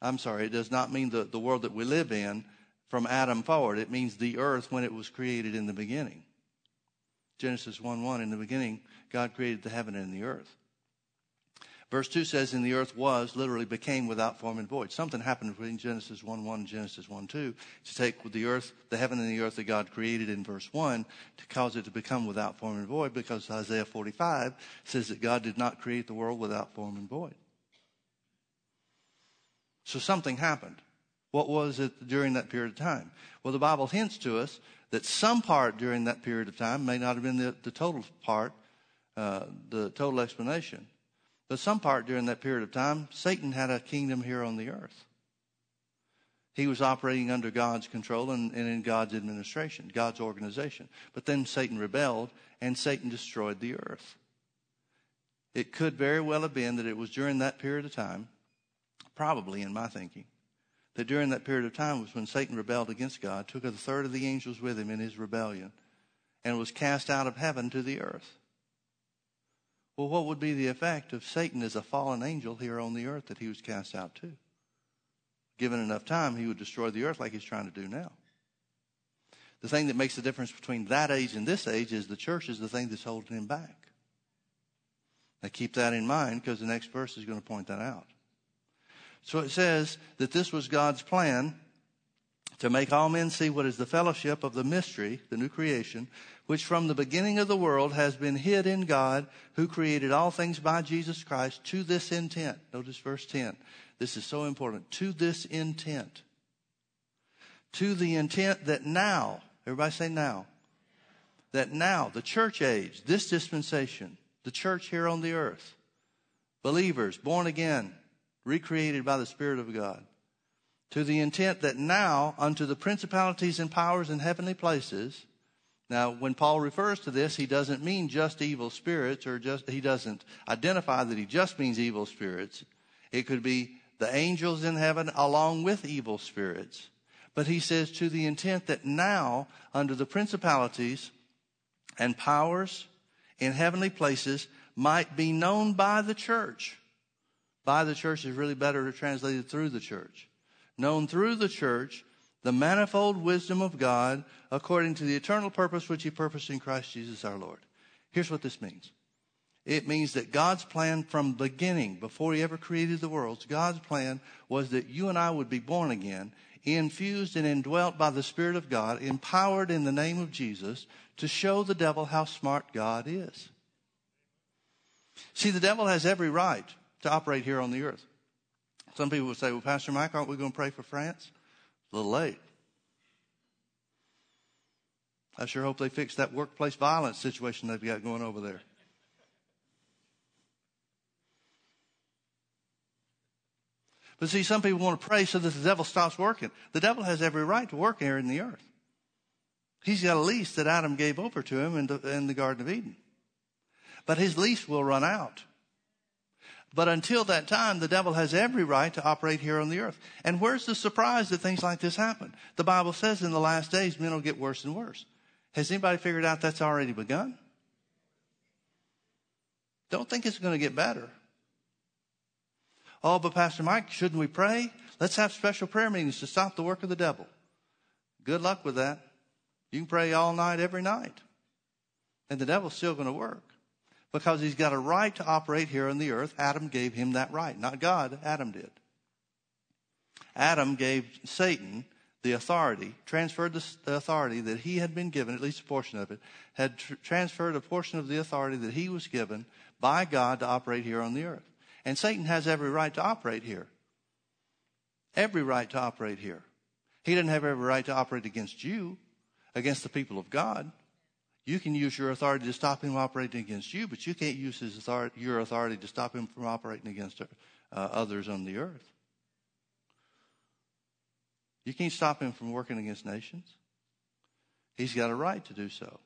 I'm sorry, it does not mean the, the world that we live in from Adam forward. It means the earth when it was created in the beginning. Genesis 1 1, in the beginning, God created the heaven and the earth. Verse 2 says, And the earth was, literally became without form and void. Something happened between Genesis 1 1 and Genesis 1 2 to take the earth, the heaven and the earth that God created in verse 1 to cause it to become without form and void because Isaiah 45 says that God did not create the world without form and void. So something happened. What was it during that period of time? Well, the Bible hints to us that some part during that period of time may not have been the, the total part, uh, the total explanation. But some part during that period of time, Satan had a kingdom here on the earth. He was operating under God's control and, and, in God's administration, God's organization. But then Satan rebelled and Satan destroyed the earth. It could very well have been that it was during that period of time, probably in my thinking, that during that period of time was when Satan rebelled against God, took a third of the angels with him in his rebellion, and was cast out of heaven to the earth. Well, what would be the effect of Satan as a fallen angel here on the earth that he was cast out to? Given enough time, he would destroy the earth like he's trying to do now. The thing that makes the difference between that age and this age is the church is the thing that's holding him back. Now keep that in mind because the next verse is going to point that out. So it says that this was God's plan to make all men see what is the fellowship of the mystery, the new creation, which from the beginning of the world has been hid in God, who created all things by Jesus Christ to this intent. Notice verse 10. This is so important. To this intent. To the intent that now, everybody say now, that now, the church age, this dispensation, the church here on the earth, believers, born again, recreated by the Spirit of God, to the intent that now unto the principalities and powers in heavenly places, now, when Paul refers to this, he doesn't mean just evil spirits, or just, he doesn't identify that he just means evil spirits. It could be the angels in heaven along with evil spirits. But he says to the intent that now, under the principalities and powers in heavenly places, might be known by the church. By the church is really better translated through the church. Known through the church the manifold wisdom of God according to the eternal purpose which he purposed in Christ Jesus our Lord. Here's what this means. It means that God's plan from the beginning, before he ever created the worlds, God's plan was that you and I would be born again, infused and indwelt by the Spirit of God, empowered in the name of Jesus to show the devil how smart God is. See, the devil has every right to operate here on the earth. Some people would say, well, Pastor Mike, aren't we going to pray for France? It's A little late. I sure hope they fix that workplace violence situation they've got going over there. But see, some people want to pray so that the devil stops working. The devil has every right to work here in the earth. He's got a lease that Adam gave over to him in the, in the Garden of Eden. But his lease will run out. But until that time, the devil has every right to operate here on the earth. And where's the surprise that things like this happen? The Bible says in the last days, men will get worse and worse. Has anybody figured out that's already begun? Don't think it's going to get better. Oh, but Pastor Mike, shouldn't we pray? Let's have special prayer meetings to stop the work of the devil. Good luck with that. You can pray all night, every night. And the devil's still going to work because he's got a right to operate here on the earth. Adam gave him that right, not God, Adam did. Adam gave Satan the authority, transferred the authority that he had been given, at least a portion of it, had tr- transferred a portion of the authority that he was given by God to operate here on the earth. And Satan has every right to operate here. Every right to operate here. He didn't have every right to operate against you, against the people of God. You can use your authority to stop him operating against you, but you can't use his authority, your authority to stop him from operating against uh, others on the earth. You can't stop him from working against nations. He's got a right to do so.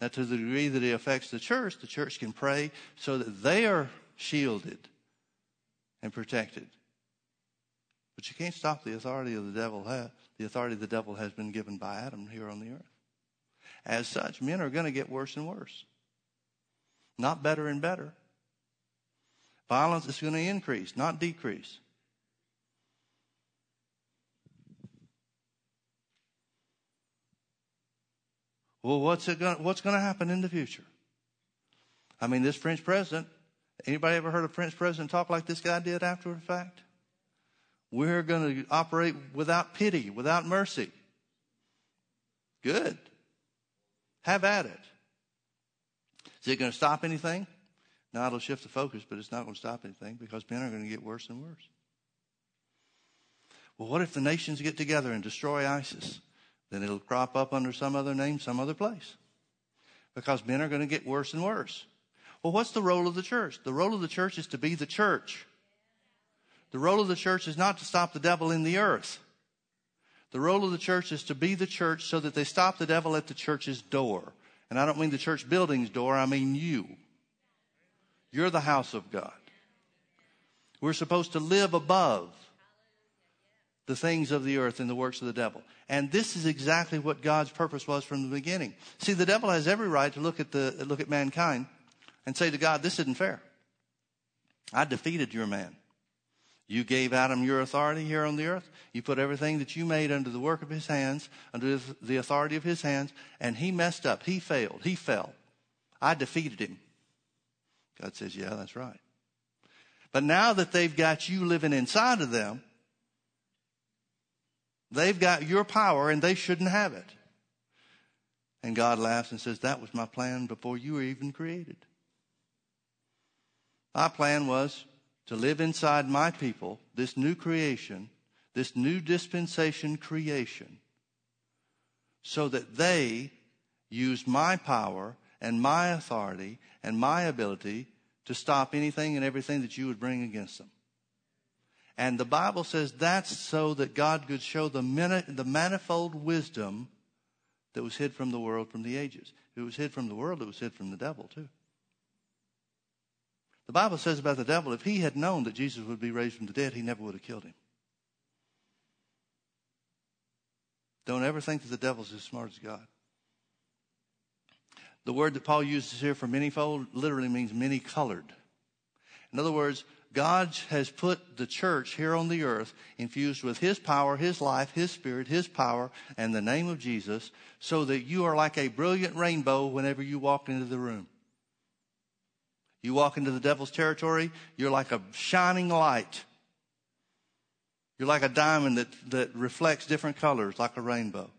Now, to the degree that it affects the church, the church can pray so that they are shielded and protected. But you can't stop the authority of the devil. The authority the devil has been given by Adam here on the earth. As such, men are going to get worse and worse, not better and better. Violence is going to increase, not decrease. Well, what's it going? What's going to happen in the future? I mean, this French president. Anybody ever heard a French president talk like this guy did after the fact? We're going to operate without pity, without mercy. Good. Have at it. Is it going to stop anything? No, it'll shift the focus, but it's not going to stop anything because men are going to get worse and worse. Well, what if the nations get together and destroy ISIS? Then it'll crop up under some other name, some other place. Because men are going to get worse and worse. Well, what's the role of the church? The role of the church is to be the church. The role of the church is not to stop the devil in the earth. The role of the church is to be the church so that they stop the devil at the church's door. And I don't mean the church building's door, I mean you. You're the house of God. We're supposed to live above the things of the earth and the works of the devil. And this is exactly what God's purpose was from the beginning. See, the devil has every right to look at the look at mankind and say to God, this isn't fair. I defeated your man. You gave Adam your authority here on the earth. You put everything that you made under the work of his hands, under the authority of his hands, and he messed up. He failed. He fell. I defeated him. God says, Yeah, that's right. But now that they've got you living inside of them, they've got your power and they shouldn't have it. And God laughs and says, That was my plan before you were even created. My plan was to live inside my people, this new creation, this new dispensation creation, so that they use my power and my authority and my ability to stop anything and everything that you would bring against them. And the Bible says that's so that God could show the, the manifold wisdom that was hid from the world from the ages. It was hid from the world, it was hid from the devil too. The Bible says about the devil, if he had known that Jesus would be raised from the dead, he never would have killed him. Don't ever think that the devil's as smart as God. The word that Paul uses here for manyfold literally means many colored. In other words, God has put the church here on the earth infused with His power, His life, His spirit, His power, and the name of Jesus, so that you are like a brilliant rainbow whenever you walk into the room. You walk into the devil's territory, you're like a shining light. You're like a diamond that, that reflects different colors, like a rainbow.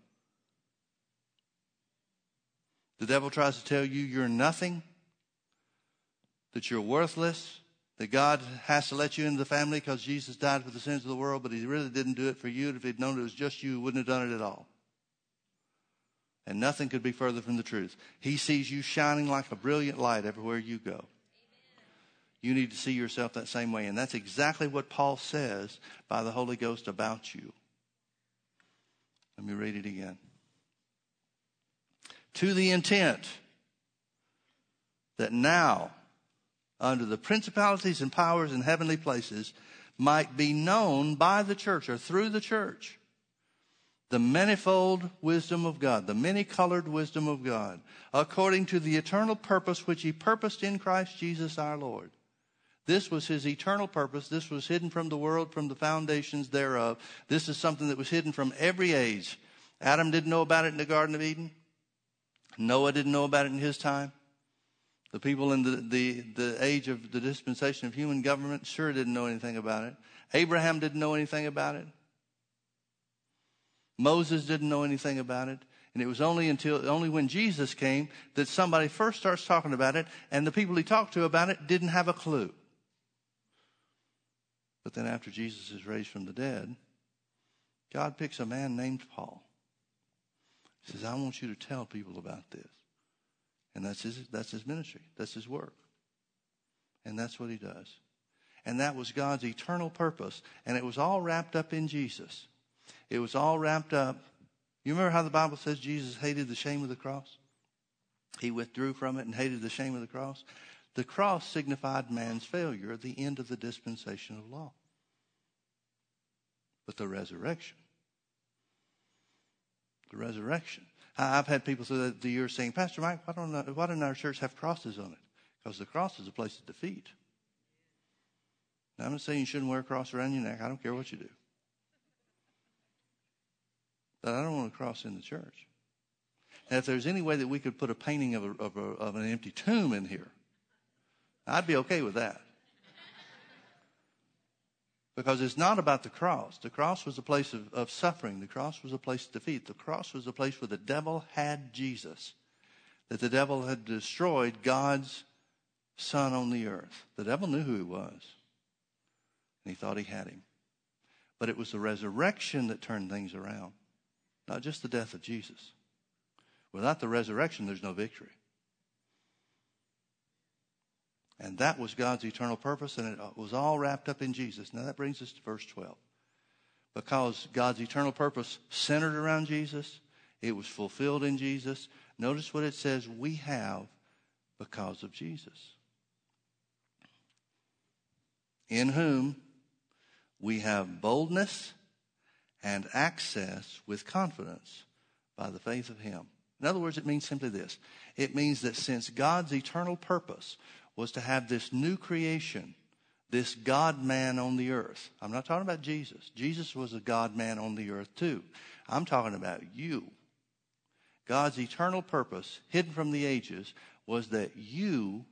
The devil tries to tell you you're nothing, that you're worthless, that God has to let you into the family because Jesus died for the sins of the world, but he really didn't do it for you. If he'd known it was just you, he wouldn't have done it at all. And nothing could be further from the truth. He sees you shining like a brilliant light everywhere you go. You need to see yourself that same way. And that's exactly what Paul says by the Holy Ghost about you. Let me read it again. To the intent that now, under the principalities and powers in heavenly places, might be known by the church or through the church the manifold wisdom of God, the many colored wisdom of God, according to the eternal purpose which He purposed in Christ Jesus our Lord this was his eternal purpose. This was hidden from the world, from the foundations thereof. This is something that was hidden from every age. Adam didn't know about it in the Garden of Eden. Noah didn't know about it in his time. The people in the, the, the age of the dispensation of human government sure didn't know anything about it. Abraham didn't know anything about it. Moses didn't know anything about it. And it was only until only when Jesus came that somebody first starts talking about it, and the people he talked to about it didn't have a clue. But then after Jesus is raised from the dead, God picks a man named Paul. He says, I want you to tell people about this. And that's his, that's his ministry. That's his work. And that's what he does. And that was God's eternal purpose. And it was all wrapped up in Jesus. It was all wrapped up. You remember how the Bible says Jesus hated the shame of the cross? He withdrew from it and hated the shame of the cross. The cross signified man's failure, the end of the dispensation of law. But the resurrection, the resurrection. I've had people through the years saying, Pastor Mike, why, don't, why doesn't our church have crosses on it? Because the cross is a place of defeat. Now, I'm not saying you shouldn't wear a cross around your neck. I don't care what you do. But I don't want a cross in the church. And if there's any way that we could put a painting of, a, of, a, of an empty tomb in here, I'd be okay with that. Because it's not about the cross. The cross was a place of, of suffering. The cross was a place of defeat. The cross was a place where the devil had Jesus. That the devil had destroyed God's son on the earth. The devil knew who he was. And he thought he had him. But it was the resurrection that turned things around, not just the death of Jesus. Without the resurrection, there's no victory. And that was God's eternal purpose, and it was all wrapped up in Jesus. Now that brings us to verse 12. Because God's eternal purpose centered around Jesus, it was fulfilled in Jesus. Notice what it says we have because of Jesus. In whom we have boldness and access with confidence by the faith of Him. In other words, it means simply this it means that since God's eternal purpose was to have this new creation, this God man on the earth. I'm not talking about Jesus. Jesus was a God man on the earth too. I'm talking about you. God's eternal purpose, hidden from the ages, was that you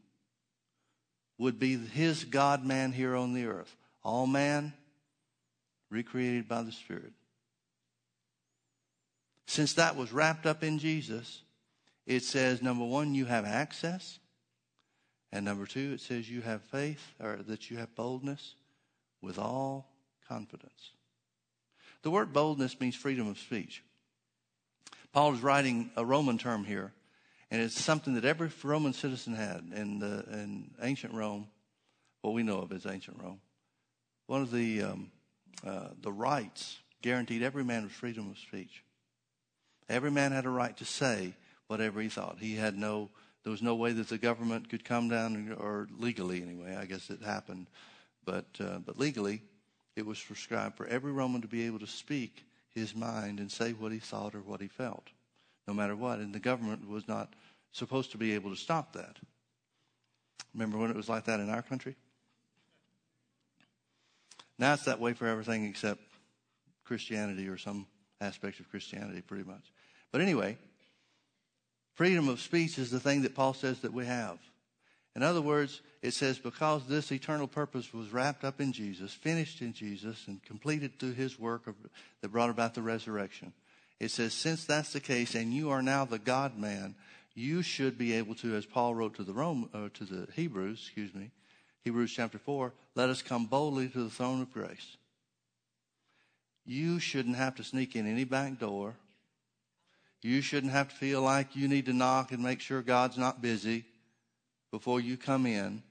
would be his God man here on the earth. All man recreated by the Spirit. Since that was wrapped up in Jesus, it says, number one, you have access. And number two, it says you have faith or that you have boldness with all confidence. The word boldness means freedom of speech. Paul is writing a Roman term here, and it's something that every Roman citizen had in, the, in ancient Rome, what we know of as ancient Rome. One of the, um, uh, the rights guaranteed every man was freedom of speech. Every man had a right to say whatever he thought. He had no, there was no way that the government could come down, or legally anyway, I guess it happened, but, uh, but legally, it was prescribed for every Roman to be able to speak his mind and say what he thought or what he felt, no matter what. And the government was not supposed to be able to stop that. Remember when it was like that in our country? Now it's that way for everything except Christianity or some aspect of Christianity, pretty much. But anyway, freedom of speech is the thing that Paul says that we have. In other words, it says, because this eternal purpose was wrapped up in Jesus, finished in Jesus, and completed through his work of, that brought about the resurrection. It says, since that's the case, and you are now the God man, you should be able to, as Paul wrote to the Rome, uh, to the Hebrews, excuse me, Hebrews chapter 4, let us come boldly to the throne of grace. You shouldn't have to sneak in any back door. You shouldn't have to feel like you need to knock and make sure God's not busy before you come in.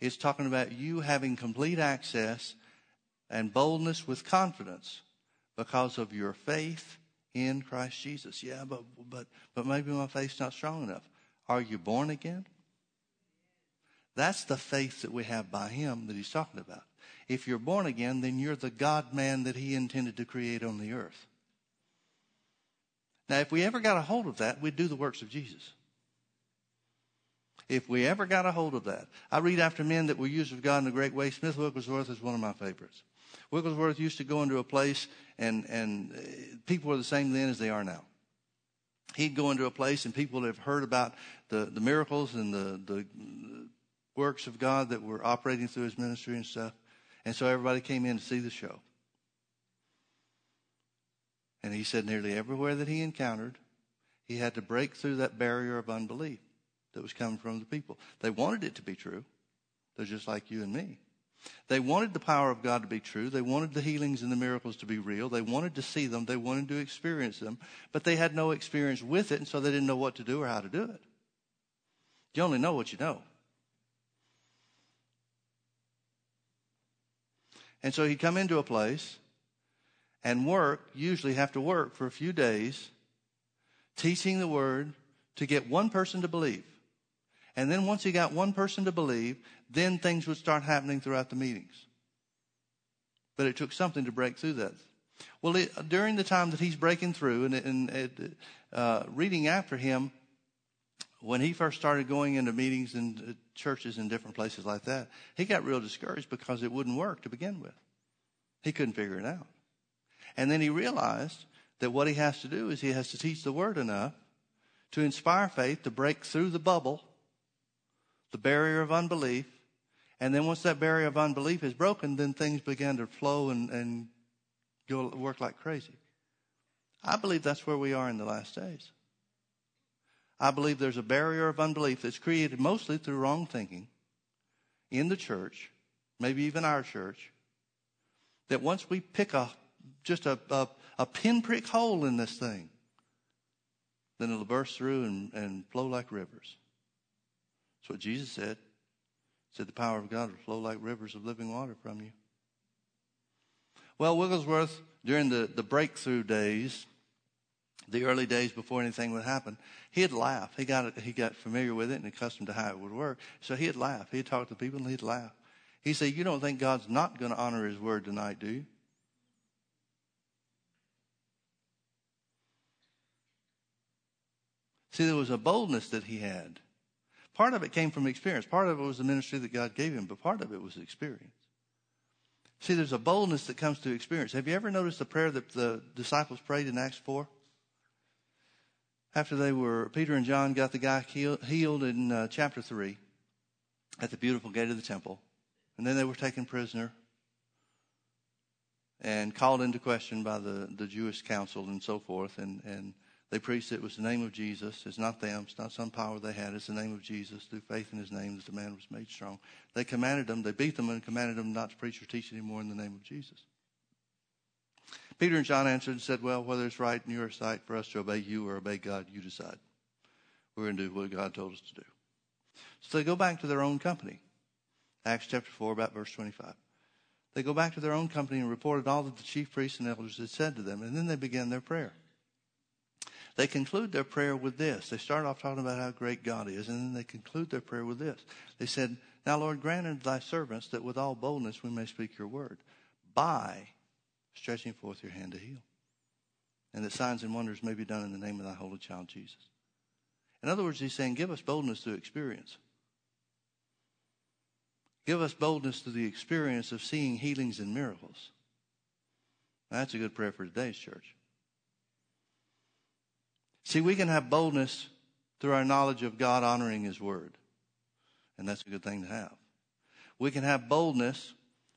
It's talking about you having complete access and boldness with confidence because of your faith in Christ Jesus. Yeah, but but but maybe my faith's not strong enough. Are you born again? That's the faith that we have by him that he's talking about. If you're born again, then you're the God man that he intended to create on the earth. Now, if we ever got a hold of that, we'd do the works of Jesus. If we ever got a hold of that. I read after men that were used of God in a great way. Smith Wigglesworth is one of my favorites. Wigglesworth used to go into a place and, and uh, people were the same then as they are now. He'd go into a place and people have heard about the, the miracles and the, the works of God that were operating through his ministry and stuff. And so everybody came in to see the show. And he said nearly everywhere that he encountered, he had to break through that barrier of unbelief that was coming from the people. They wanted it to be true. They're just like you and me. They wanted the power of God to be true. They wanted the healings and the miracles to be real. They wanted to see them. They wanted to experience them. But they had no experience with it, and so they didn't know what to do or how to do it. You only know what you know. And so he'd come into a place and work, usually have to work for a few days, teaching the word to get one person to believe. And then once he got one person to believe, then things would start happening throughout the meetings. But it took something to break through that. Well, it, during the time that he's breaking through and, and uh, reading after him, when he first started going into meetings and uh, churches in different places like that, he got real discouraged because it wouldn't work to begin with. He couldn't figure it out. And then he realized that what he has to do is he has to teach the word enough to inspire faith to break through the bubble, the barrier of unbelief. And then once that barrier of unbelief is broken, then things begin to flow and, and go work like crazy. I believe that's where we are in the last days. I believe there's a barrier of unbelief that's created mostly through wrong thinking in the church, maybe even our church, that once we pick a just a, a, a pinprick hole in this thing, then it'll burst through and, and flow like rivers. That's what Jesus said. He said the power of God will flow like rivers of living water from you. Well, Wigglesworth, during the, the breakthrough days, the early days before anything would happen, he'd laugh. He got he got familiar with it and accustomed to how it would work. So he'd laugh. He'd talk to people and he'd laugh. He'd say, "You don't think God's not going to honor His word tonight, do you?" See, there was a boldness that he had. Part of it came from experience. Part of it was the ministry that God gave him, but part of it was experience. See, there's a boldness that comes to experience. Have you ever noticed the prayer that the disciples prayed in Acts 4? after they were, Peter and John got the guy healed in uh, chapter 3. at the beautiful gate of the temple. And then they were taken prisoner and called into question by the, the Jewish council and so forth. And, and they preached it was the name of Jesus. It's not them. It's not some power they had. It's the name of Jesus. Through faith in his name, the man was made strong. They commanded them, they beat them and commanded them not to preach or teach anymore in the name of Jesus. Peter and John answered and said, Well, whether it's right in your sight for us to obey you or obey God, you decide. We're going to do what God told us to do. So they go back to their own company. Acts chapter 4, about verse 25. They go back to their own company and reported all that the chief priests and elders had said to them, and then they began their prayer. They conclude their prayer with this. They start off talking about how great God is, and then they conclude their prayer with this. They said, Now, Lord, grant unto thy servants that with all boldness we may speak your word by stretching forth your hand to heal, and that signs and wonders may be done in the name of thy holy child Jesus. In other words, he's saying, Give us boldness through experience. Give us boldness through the experience of seeing healings and miracles. that's a good prayer for today's church. See, we can have boldness through our knowledge of God honoring His Word. And that's a good thing to have. We can have boldness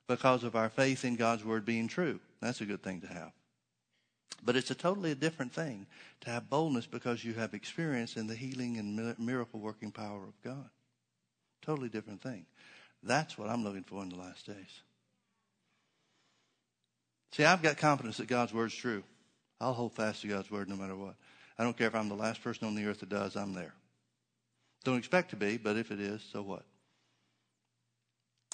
because of our faith in God's Word being true. That's a good thing to have. But it's a totally different thing to have boldness because you have experience in the healing and miracle working power of God. Totally different thing. That's what I'm looking for in the last days. See, I've got confidence that God's word's true. I'll hold fast to God's word no matter what. I don't care if I'm the last person on the earth that does, I'm there. Don't expect to be, but if it is, so what?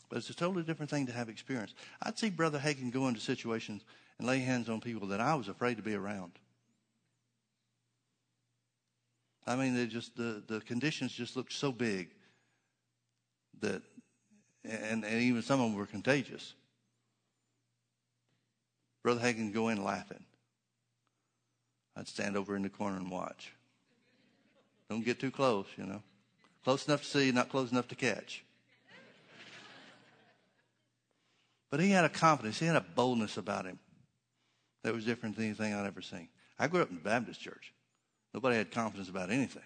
But it's a totally different thing to have experience. I'd see Brother Hagin go into situations and lay hands on people that I was afraid to be around. I mean, they just the, the conditions just looked so big that, and, and even some of them were contagious. Brother Hagin go in laughing. I'd stand over in the corner and watch. Don't get too close, you know. Close enough to see, not close enough to catch. But he had a confidence, he had a boldness about him that was different than anything I'd ever seen. I grew up in the Baptist church. Nobody had confidence about anything.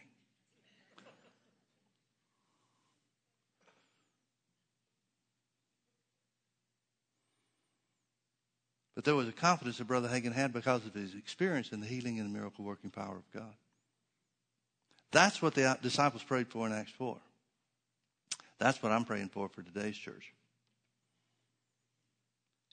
But there was a confidence that Brother Hagin had because of his experience in the healing and the miracle working power of God. That's what the disciples prayed for in Acts 4. That's what I'm praying for for today's church.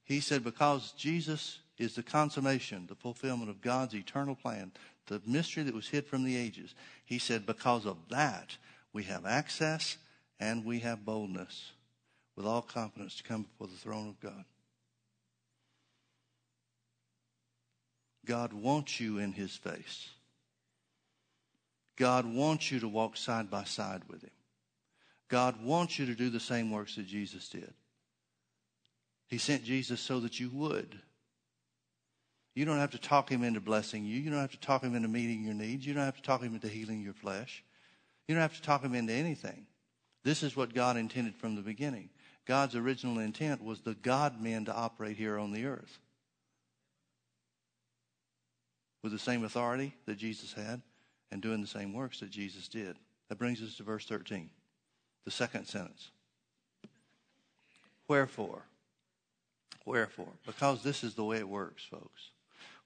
He said, because Jesus is the consummation, the fulfillment of God's eternal plan, the mystery that was hid from the ages. He said, because of that, we have access and we have boldness with all confidence to come before the throne of God. God wants you in his face. God wants you to walk side by side with him. God wants you to do the same works that Jesus did. He sent Jesus so that you would. You don't have to talk him into blessing you. You don't have to talk him into meeting your needs. You don't have to talk him into healing your flesh. You don't have to talk him into anything. This is what God intended from the beginning. God's original intent was the God men to operate here on the earth with the same authority that Jesus had and doing the same works that Jesus did. That brings us to verse 13, the second sentence. Wherefore, wherefore, because this is the way it works, folks.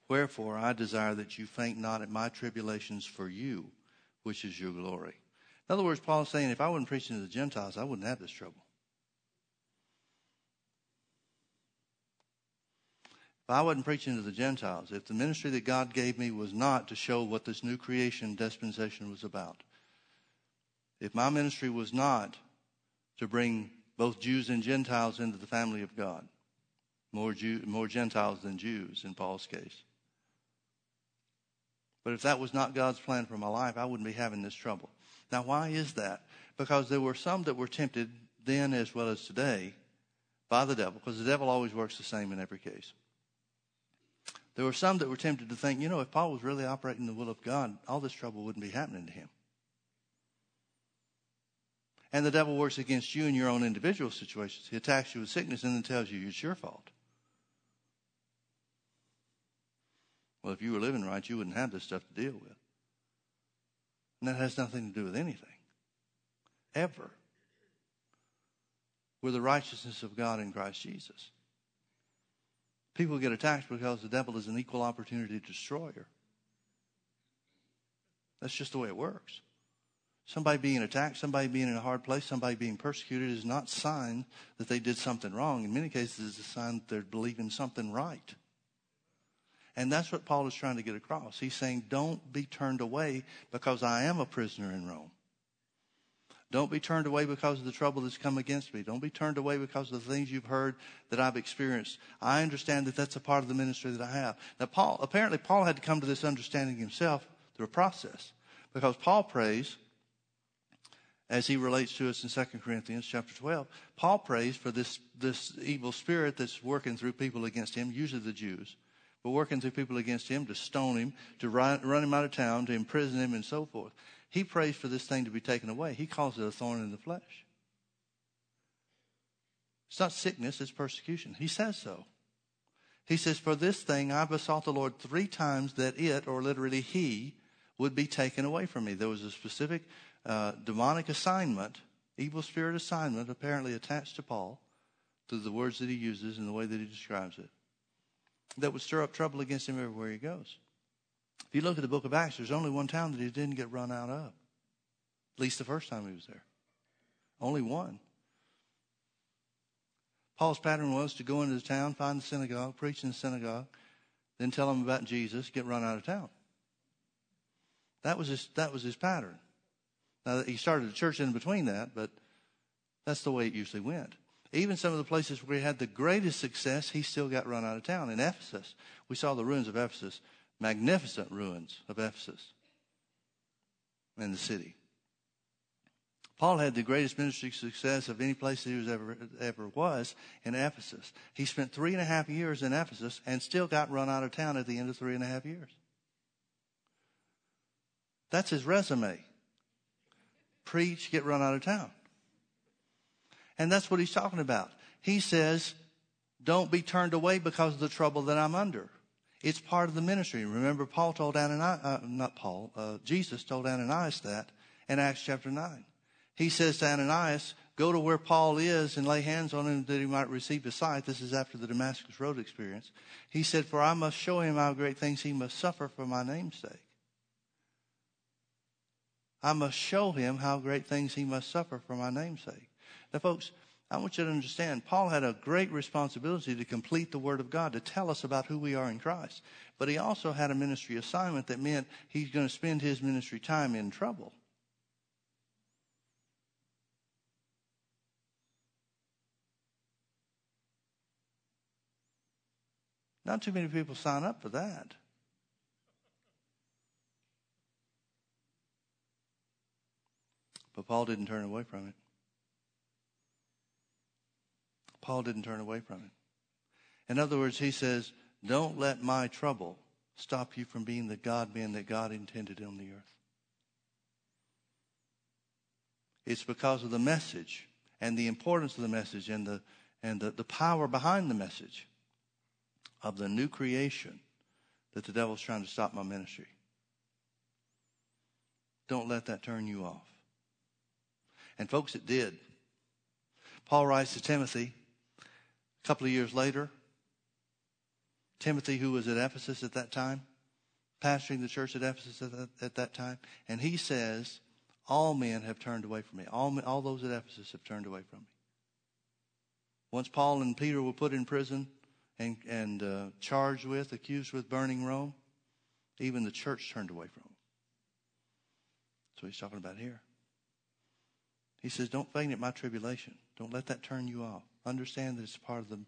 Wherefore, I desire that you faint not at my tribulations for you, which is your glory. In other words, Paul is saying, if I wasn't preaching to the Gentiles, I wouldn't have this trouble. I wasn't preaching to the Gentiles, if the ministry that God gave me was not to show what this new creation dispensation was about, if my ministry was not to bring both Jews and Gentiles into the family of God, more, Jew, more Gentiles than Jews in Paul's case. But if that was not God's plan for my life, I wouldn't be having this trouble. Now, why is that? Because there were some that were tempted then as well as today by the devil, because the devil always works the same in every case. There were some that were tempted to think, you know, if Paul was really operating the will of God, all this trouble wouldn't be happening to him. And the devil works against you in your own individual situations. He attacks you with sickness and then tells you it's your fault. Well, if you were living right, you wouldn't have this stuff to deal with. And that has nothing to do with anything. Ever. We're the righteousness of God in Christ Jesus. People get attacked because the devil is an equal opportunity destroyer. That's just the way it works. Somebody being attacked, somebody being in a hard place, somebody being persecuted is not sign that they did something wrong. In many cases, it's a sign that they're believing something right. And that's what Paul is trying to get across. He's saying, don't be turned away because I am a prisoner in Rome. Don't be turned away because of the trouble that's come against me. Don't be turned away because of the things you've heard that I've experienced. I understand that that's a part of the ministry that I have. Now, Paul, apparently, Paul had to come to this understanding himself through a process because Paul prays, as he relates to us in 2 Corinthians chapter 12, Paul prays for this, this evil spirit that's working through people against him, usually the Jews, but working through people against him to stone him, to run, run him out of town, to imprison him, and so forth. He prays for this thing to be taken away. He calls it a thorn in the flesh. It's not sickness, it's persecution. He says so. He says, For this thing I besought the Lord three times that it, or literally he, would be taken away from me. There was a specific uh, demonic assignment, evil spirit assignment, apparently attached to Paul through the words that he uses and the way that he describes it, that would stir up trouble against him everywhere he goes. If you look at the book of Acts, there's only one town that he didn't get run out of. At least the first time he was there. Only one. Paul's pattern was to go into the town, find the synagogue, preach in the synagogue, then tell them about Jesus, get run out of town. That was his, that was his pattern. Now, he started a church in between that, but that's the way it usually went. Even some of the places where he had the greatest success, he still got run out of town. In Ephesus, we saw the ruins of Ephesus magnificent ruins of Ephesus and the city. Paul had the greatest ministry success of any place that he was ever ever was in Ephesus. He spent three and a half years in Ephesus and still got run out of town at the end of three and a half years. That's his resume. Preach, get run out of town. And that's what he's talking about. He says, don't be turned away because of the trouble that I'm under. It's part of the ministry. Remember, Paul told Ananias, uh, not Paul, uh, Jesus told Ananias that in Acts chapter 9. He says to Ananias, Go to where Paul is and lay hands on him that he might receive his sight. This is after the Damascus Road experience. He said, For I must show him how great things he must suffer for my name's sake. I must show him how great things he must suffer for my name's sake. Now, folks, I want you to understand, Paul had a great responsibility to complete the Word of God, to tell us about who we are in Christ. But he also had a ministry assignment that meant he's going to spend his ministry time in trouble. Not too many people sign up for that. But Paul didn't turn away from it. Paul didn't turn away from it. In other words, he says, Don't let my trouble stop you from being the God man that God intended on the earth. It's because of the message and the importance of the message and the and the, the power behind the message of the new creation that the devil's trying to stop my ministry. Don't let that turn you off. And folks, it did. Paul writes to Timothy, couple of years later, Timothy, who was at Ephesus at that time, pastoring the church at Ephesus at that, at that time, and he says, All men have turned away from me. All, men, all those at Ephesus have turned away from me. Once Paul and Peter were put in prison and, and uh, charged with, accused with burning Rome, even the church turned away from them. That's what he's talking about here. He says, Don't faint at my tribulation. Don't let that turn you off. Understand that it's part of the,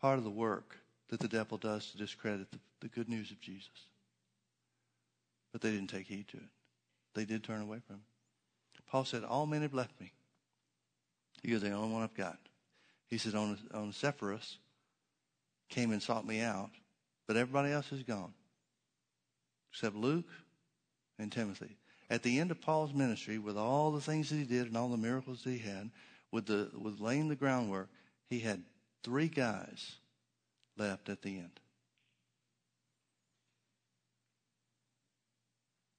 part of the work that the devil does to discredit the, the good news of Jesus. But they didn't take heed to it. They did turn away from him. Paul said, All men have left me. You're the only one I've got. He said, On, Onesiphorus came and sought me out, but everybody else is gone. Except Luke and Timothy. At the end of Paul's ministry, with all the things that he did and all the miracles that he had, with the with laying the groundwork, he had three guys left at the end.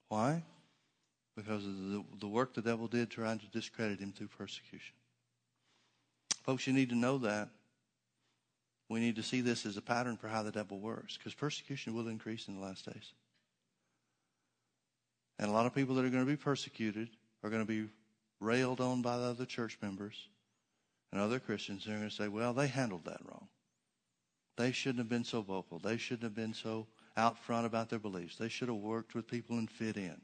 Why? Because of the, the work the devil did trying to discredit him through persecution. Folks, you need to know that. We need to see this as a pattern for how the devil works because persecution will increase in the last days. And a lot of people that are going to be persecuted are going to be railed on by the other church members and other Christians. They're going to say, well, they handled that wrong. They shouldn't have been so vocal. They shouldn't have been so out front about their beliefs. They should have worked with people and fit in.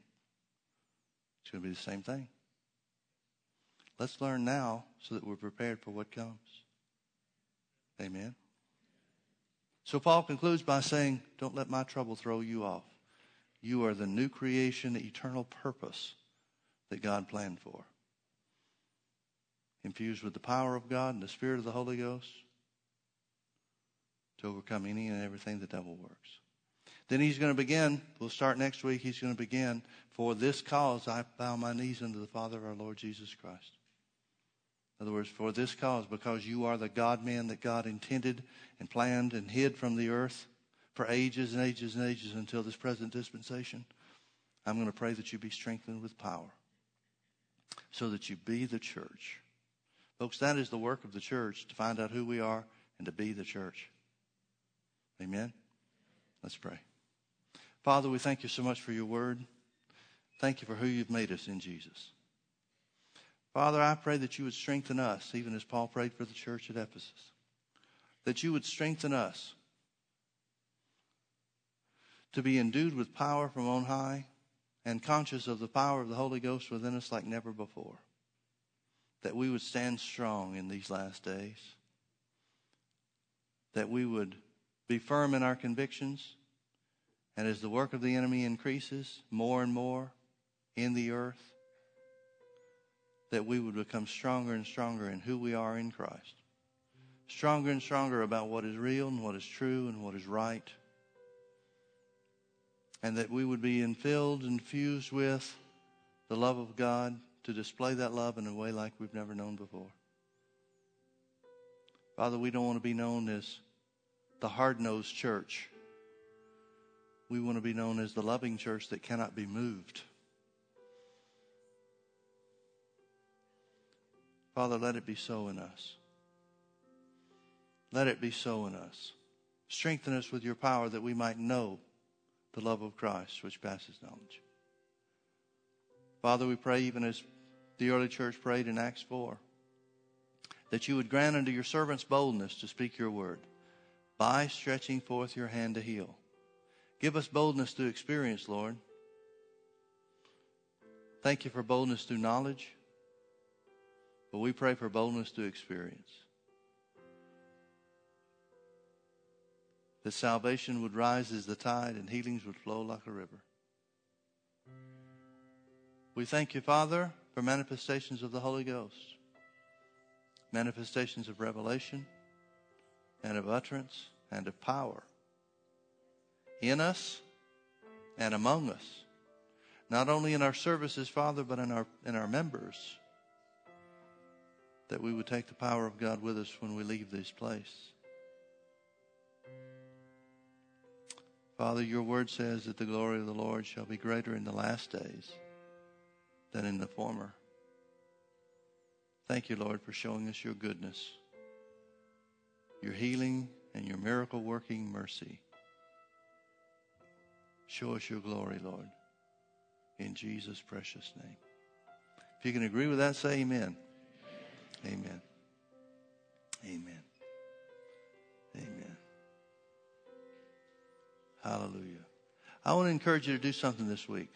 It's going to be the same thing. Let's learn now so that we're prepared for what comes. Amen. So Paul concludes by saying, Don't let my trouble throw you off. You are the new creation, the eternal purpose that God planned for. Infused with the power of God and the Spirit of the Holy Ghost to overcome any and everything the devil works. Then he's going to begin, we'll start next week, he's going to begin, for this cause I bow my knees unto the Father of our Lord Jesus Christ. In other words, for this cause, because you are the God man that God intended and planned and hid from the earth for ages and ages and ages until this present dispensation, I'm going to pray that you be strengthened with power so that you be the church. Folks, that is the work of the church to find out who we are and to be the church. Amen? Let's pray. Father, we thank you so much for your word. Thank you for who you've made us in Jesus. Father, I pray that you would strengthen us, even as Paul prayed for the church at Ephesus. That you would strengthen us to be endued with power from on high and conscious of the power of the Holy Ghost within us like never before. That we would stand strong in these last days. That we would be firm in our convictions. And as the work of the enemy increases more and more in the earth, that we would become stronger and stronger in who we are in Christ. Stronger and stronger about what is real and what is true and what is right. And that we would be infilled and fused with the love of God to display that love in a way like we've never known before. Father, we don't want to be known as the hard nosed church. We want to be known as the loving church that cannot be moved. Father, let it be so in us. Let it be so in us. Strengthen us with your power that we might know the love of Christ which passes knowledge. Father, we pray even as the early church prayed in Acts 4 that you would grant unto your servants boldness to speak your word by stretching forth your hand to heal. Give us boldness to experience, Lord. Thank you for boldness through knowledge. But we pray for boldness to experience. That salvation would rise as the tide and healings would flow like a river. We thank you, Father, for manifestations of the Holy Ghost, manifestations of revelation and of utterance and of power in us and among us. Not only in our services, Father, but in our, in our members that we would take the power of God with us when we leave this place. Father, your word says that the glory of the Lord shall be greater in the last days than in the former. Thank you, Lord, for showing us your goodness, your healing, and your miracle working mercy. Show us your glory, Lord, in Jesus' precious name. If you can agree with that, say amen. Amen. Amen. Amen. Hallelujah. I want to encourage you to do something this week.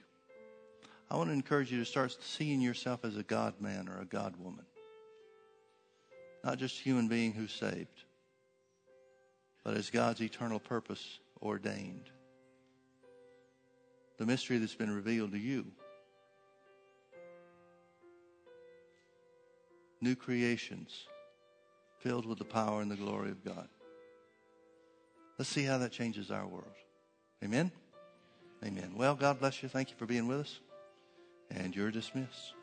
I want to encourage you to start seeing yourself as a God man or a God woman. Not just a human being who's saved, but as God's eternal purpose ordained. The mystery that's been revealed to you new creations filled with the power and the glory of God. Let's see how that changes our world. Amen? Amen. Well, God bless you. Thank you for being with us. And you're dismissed.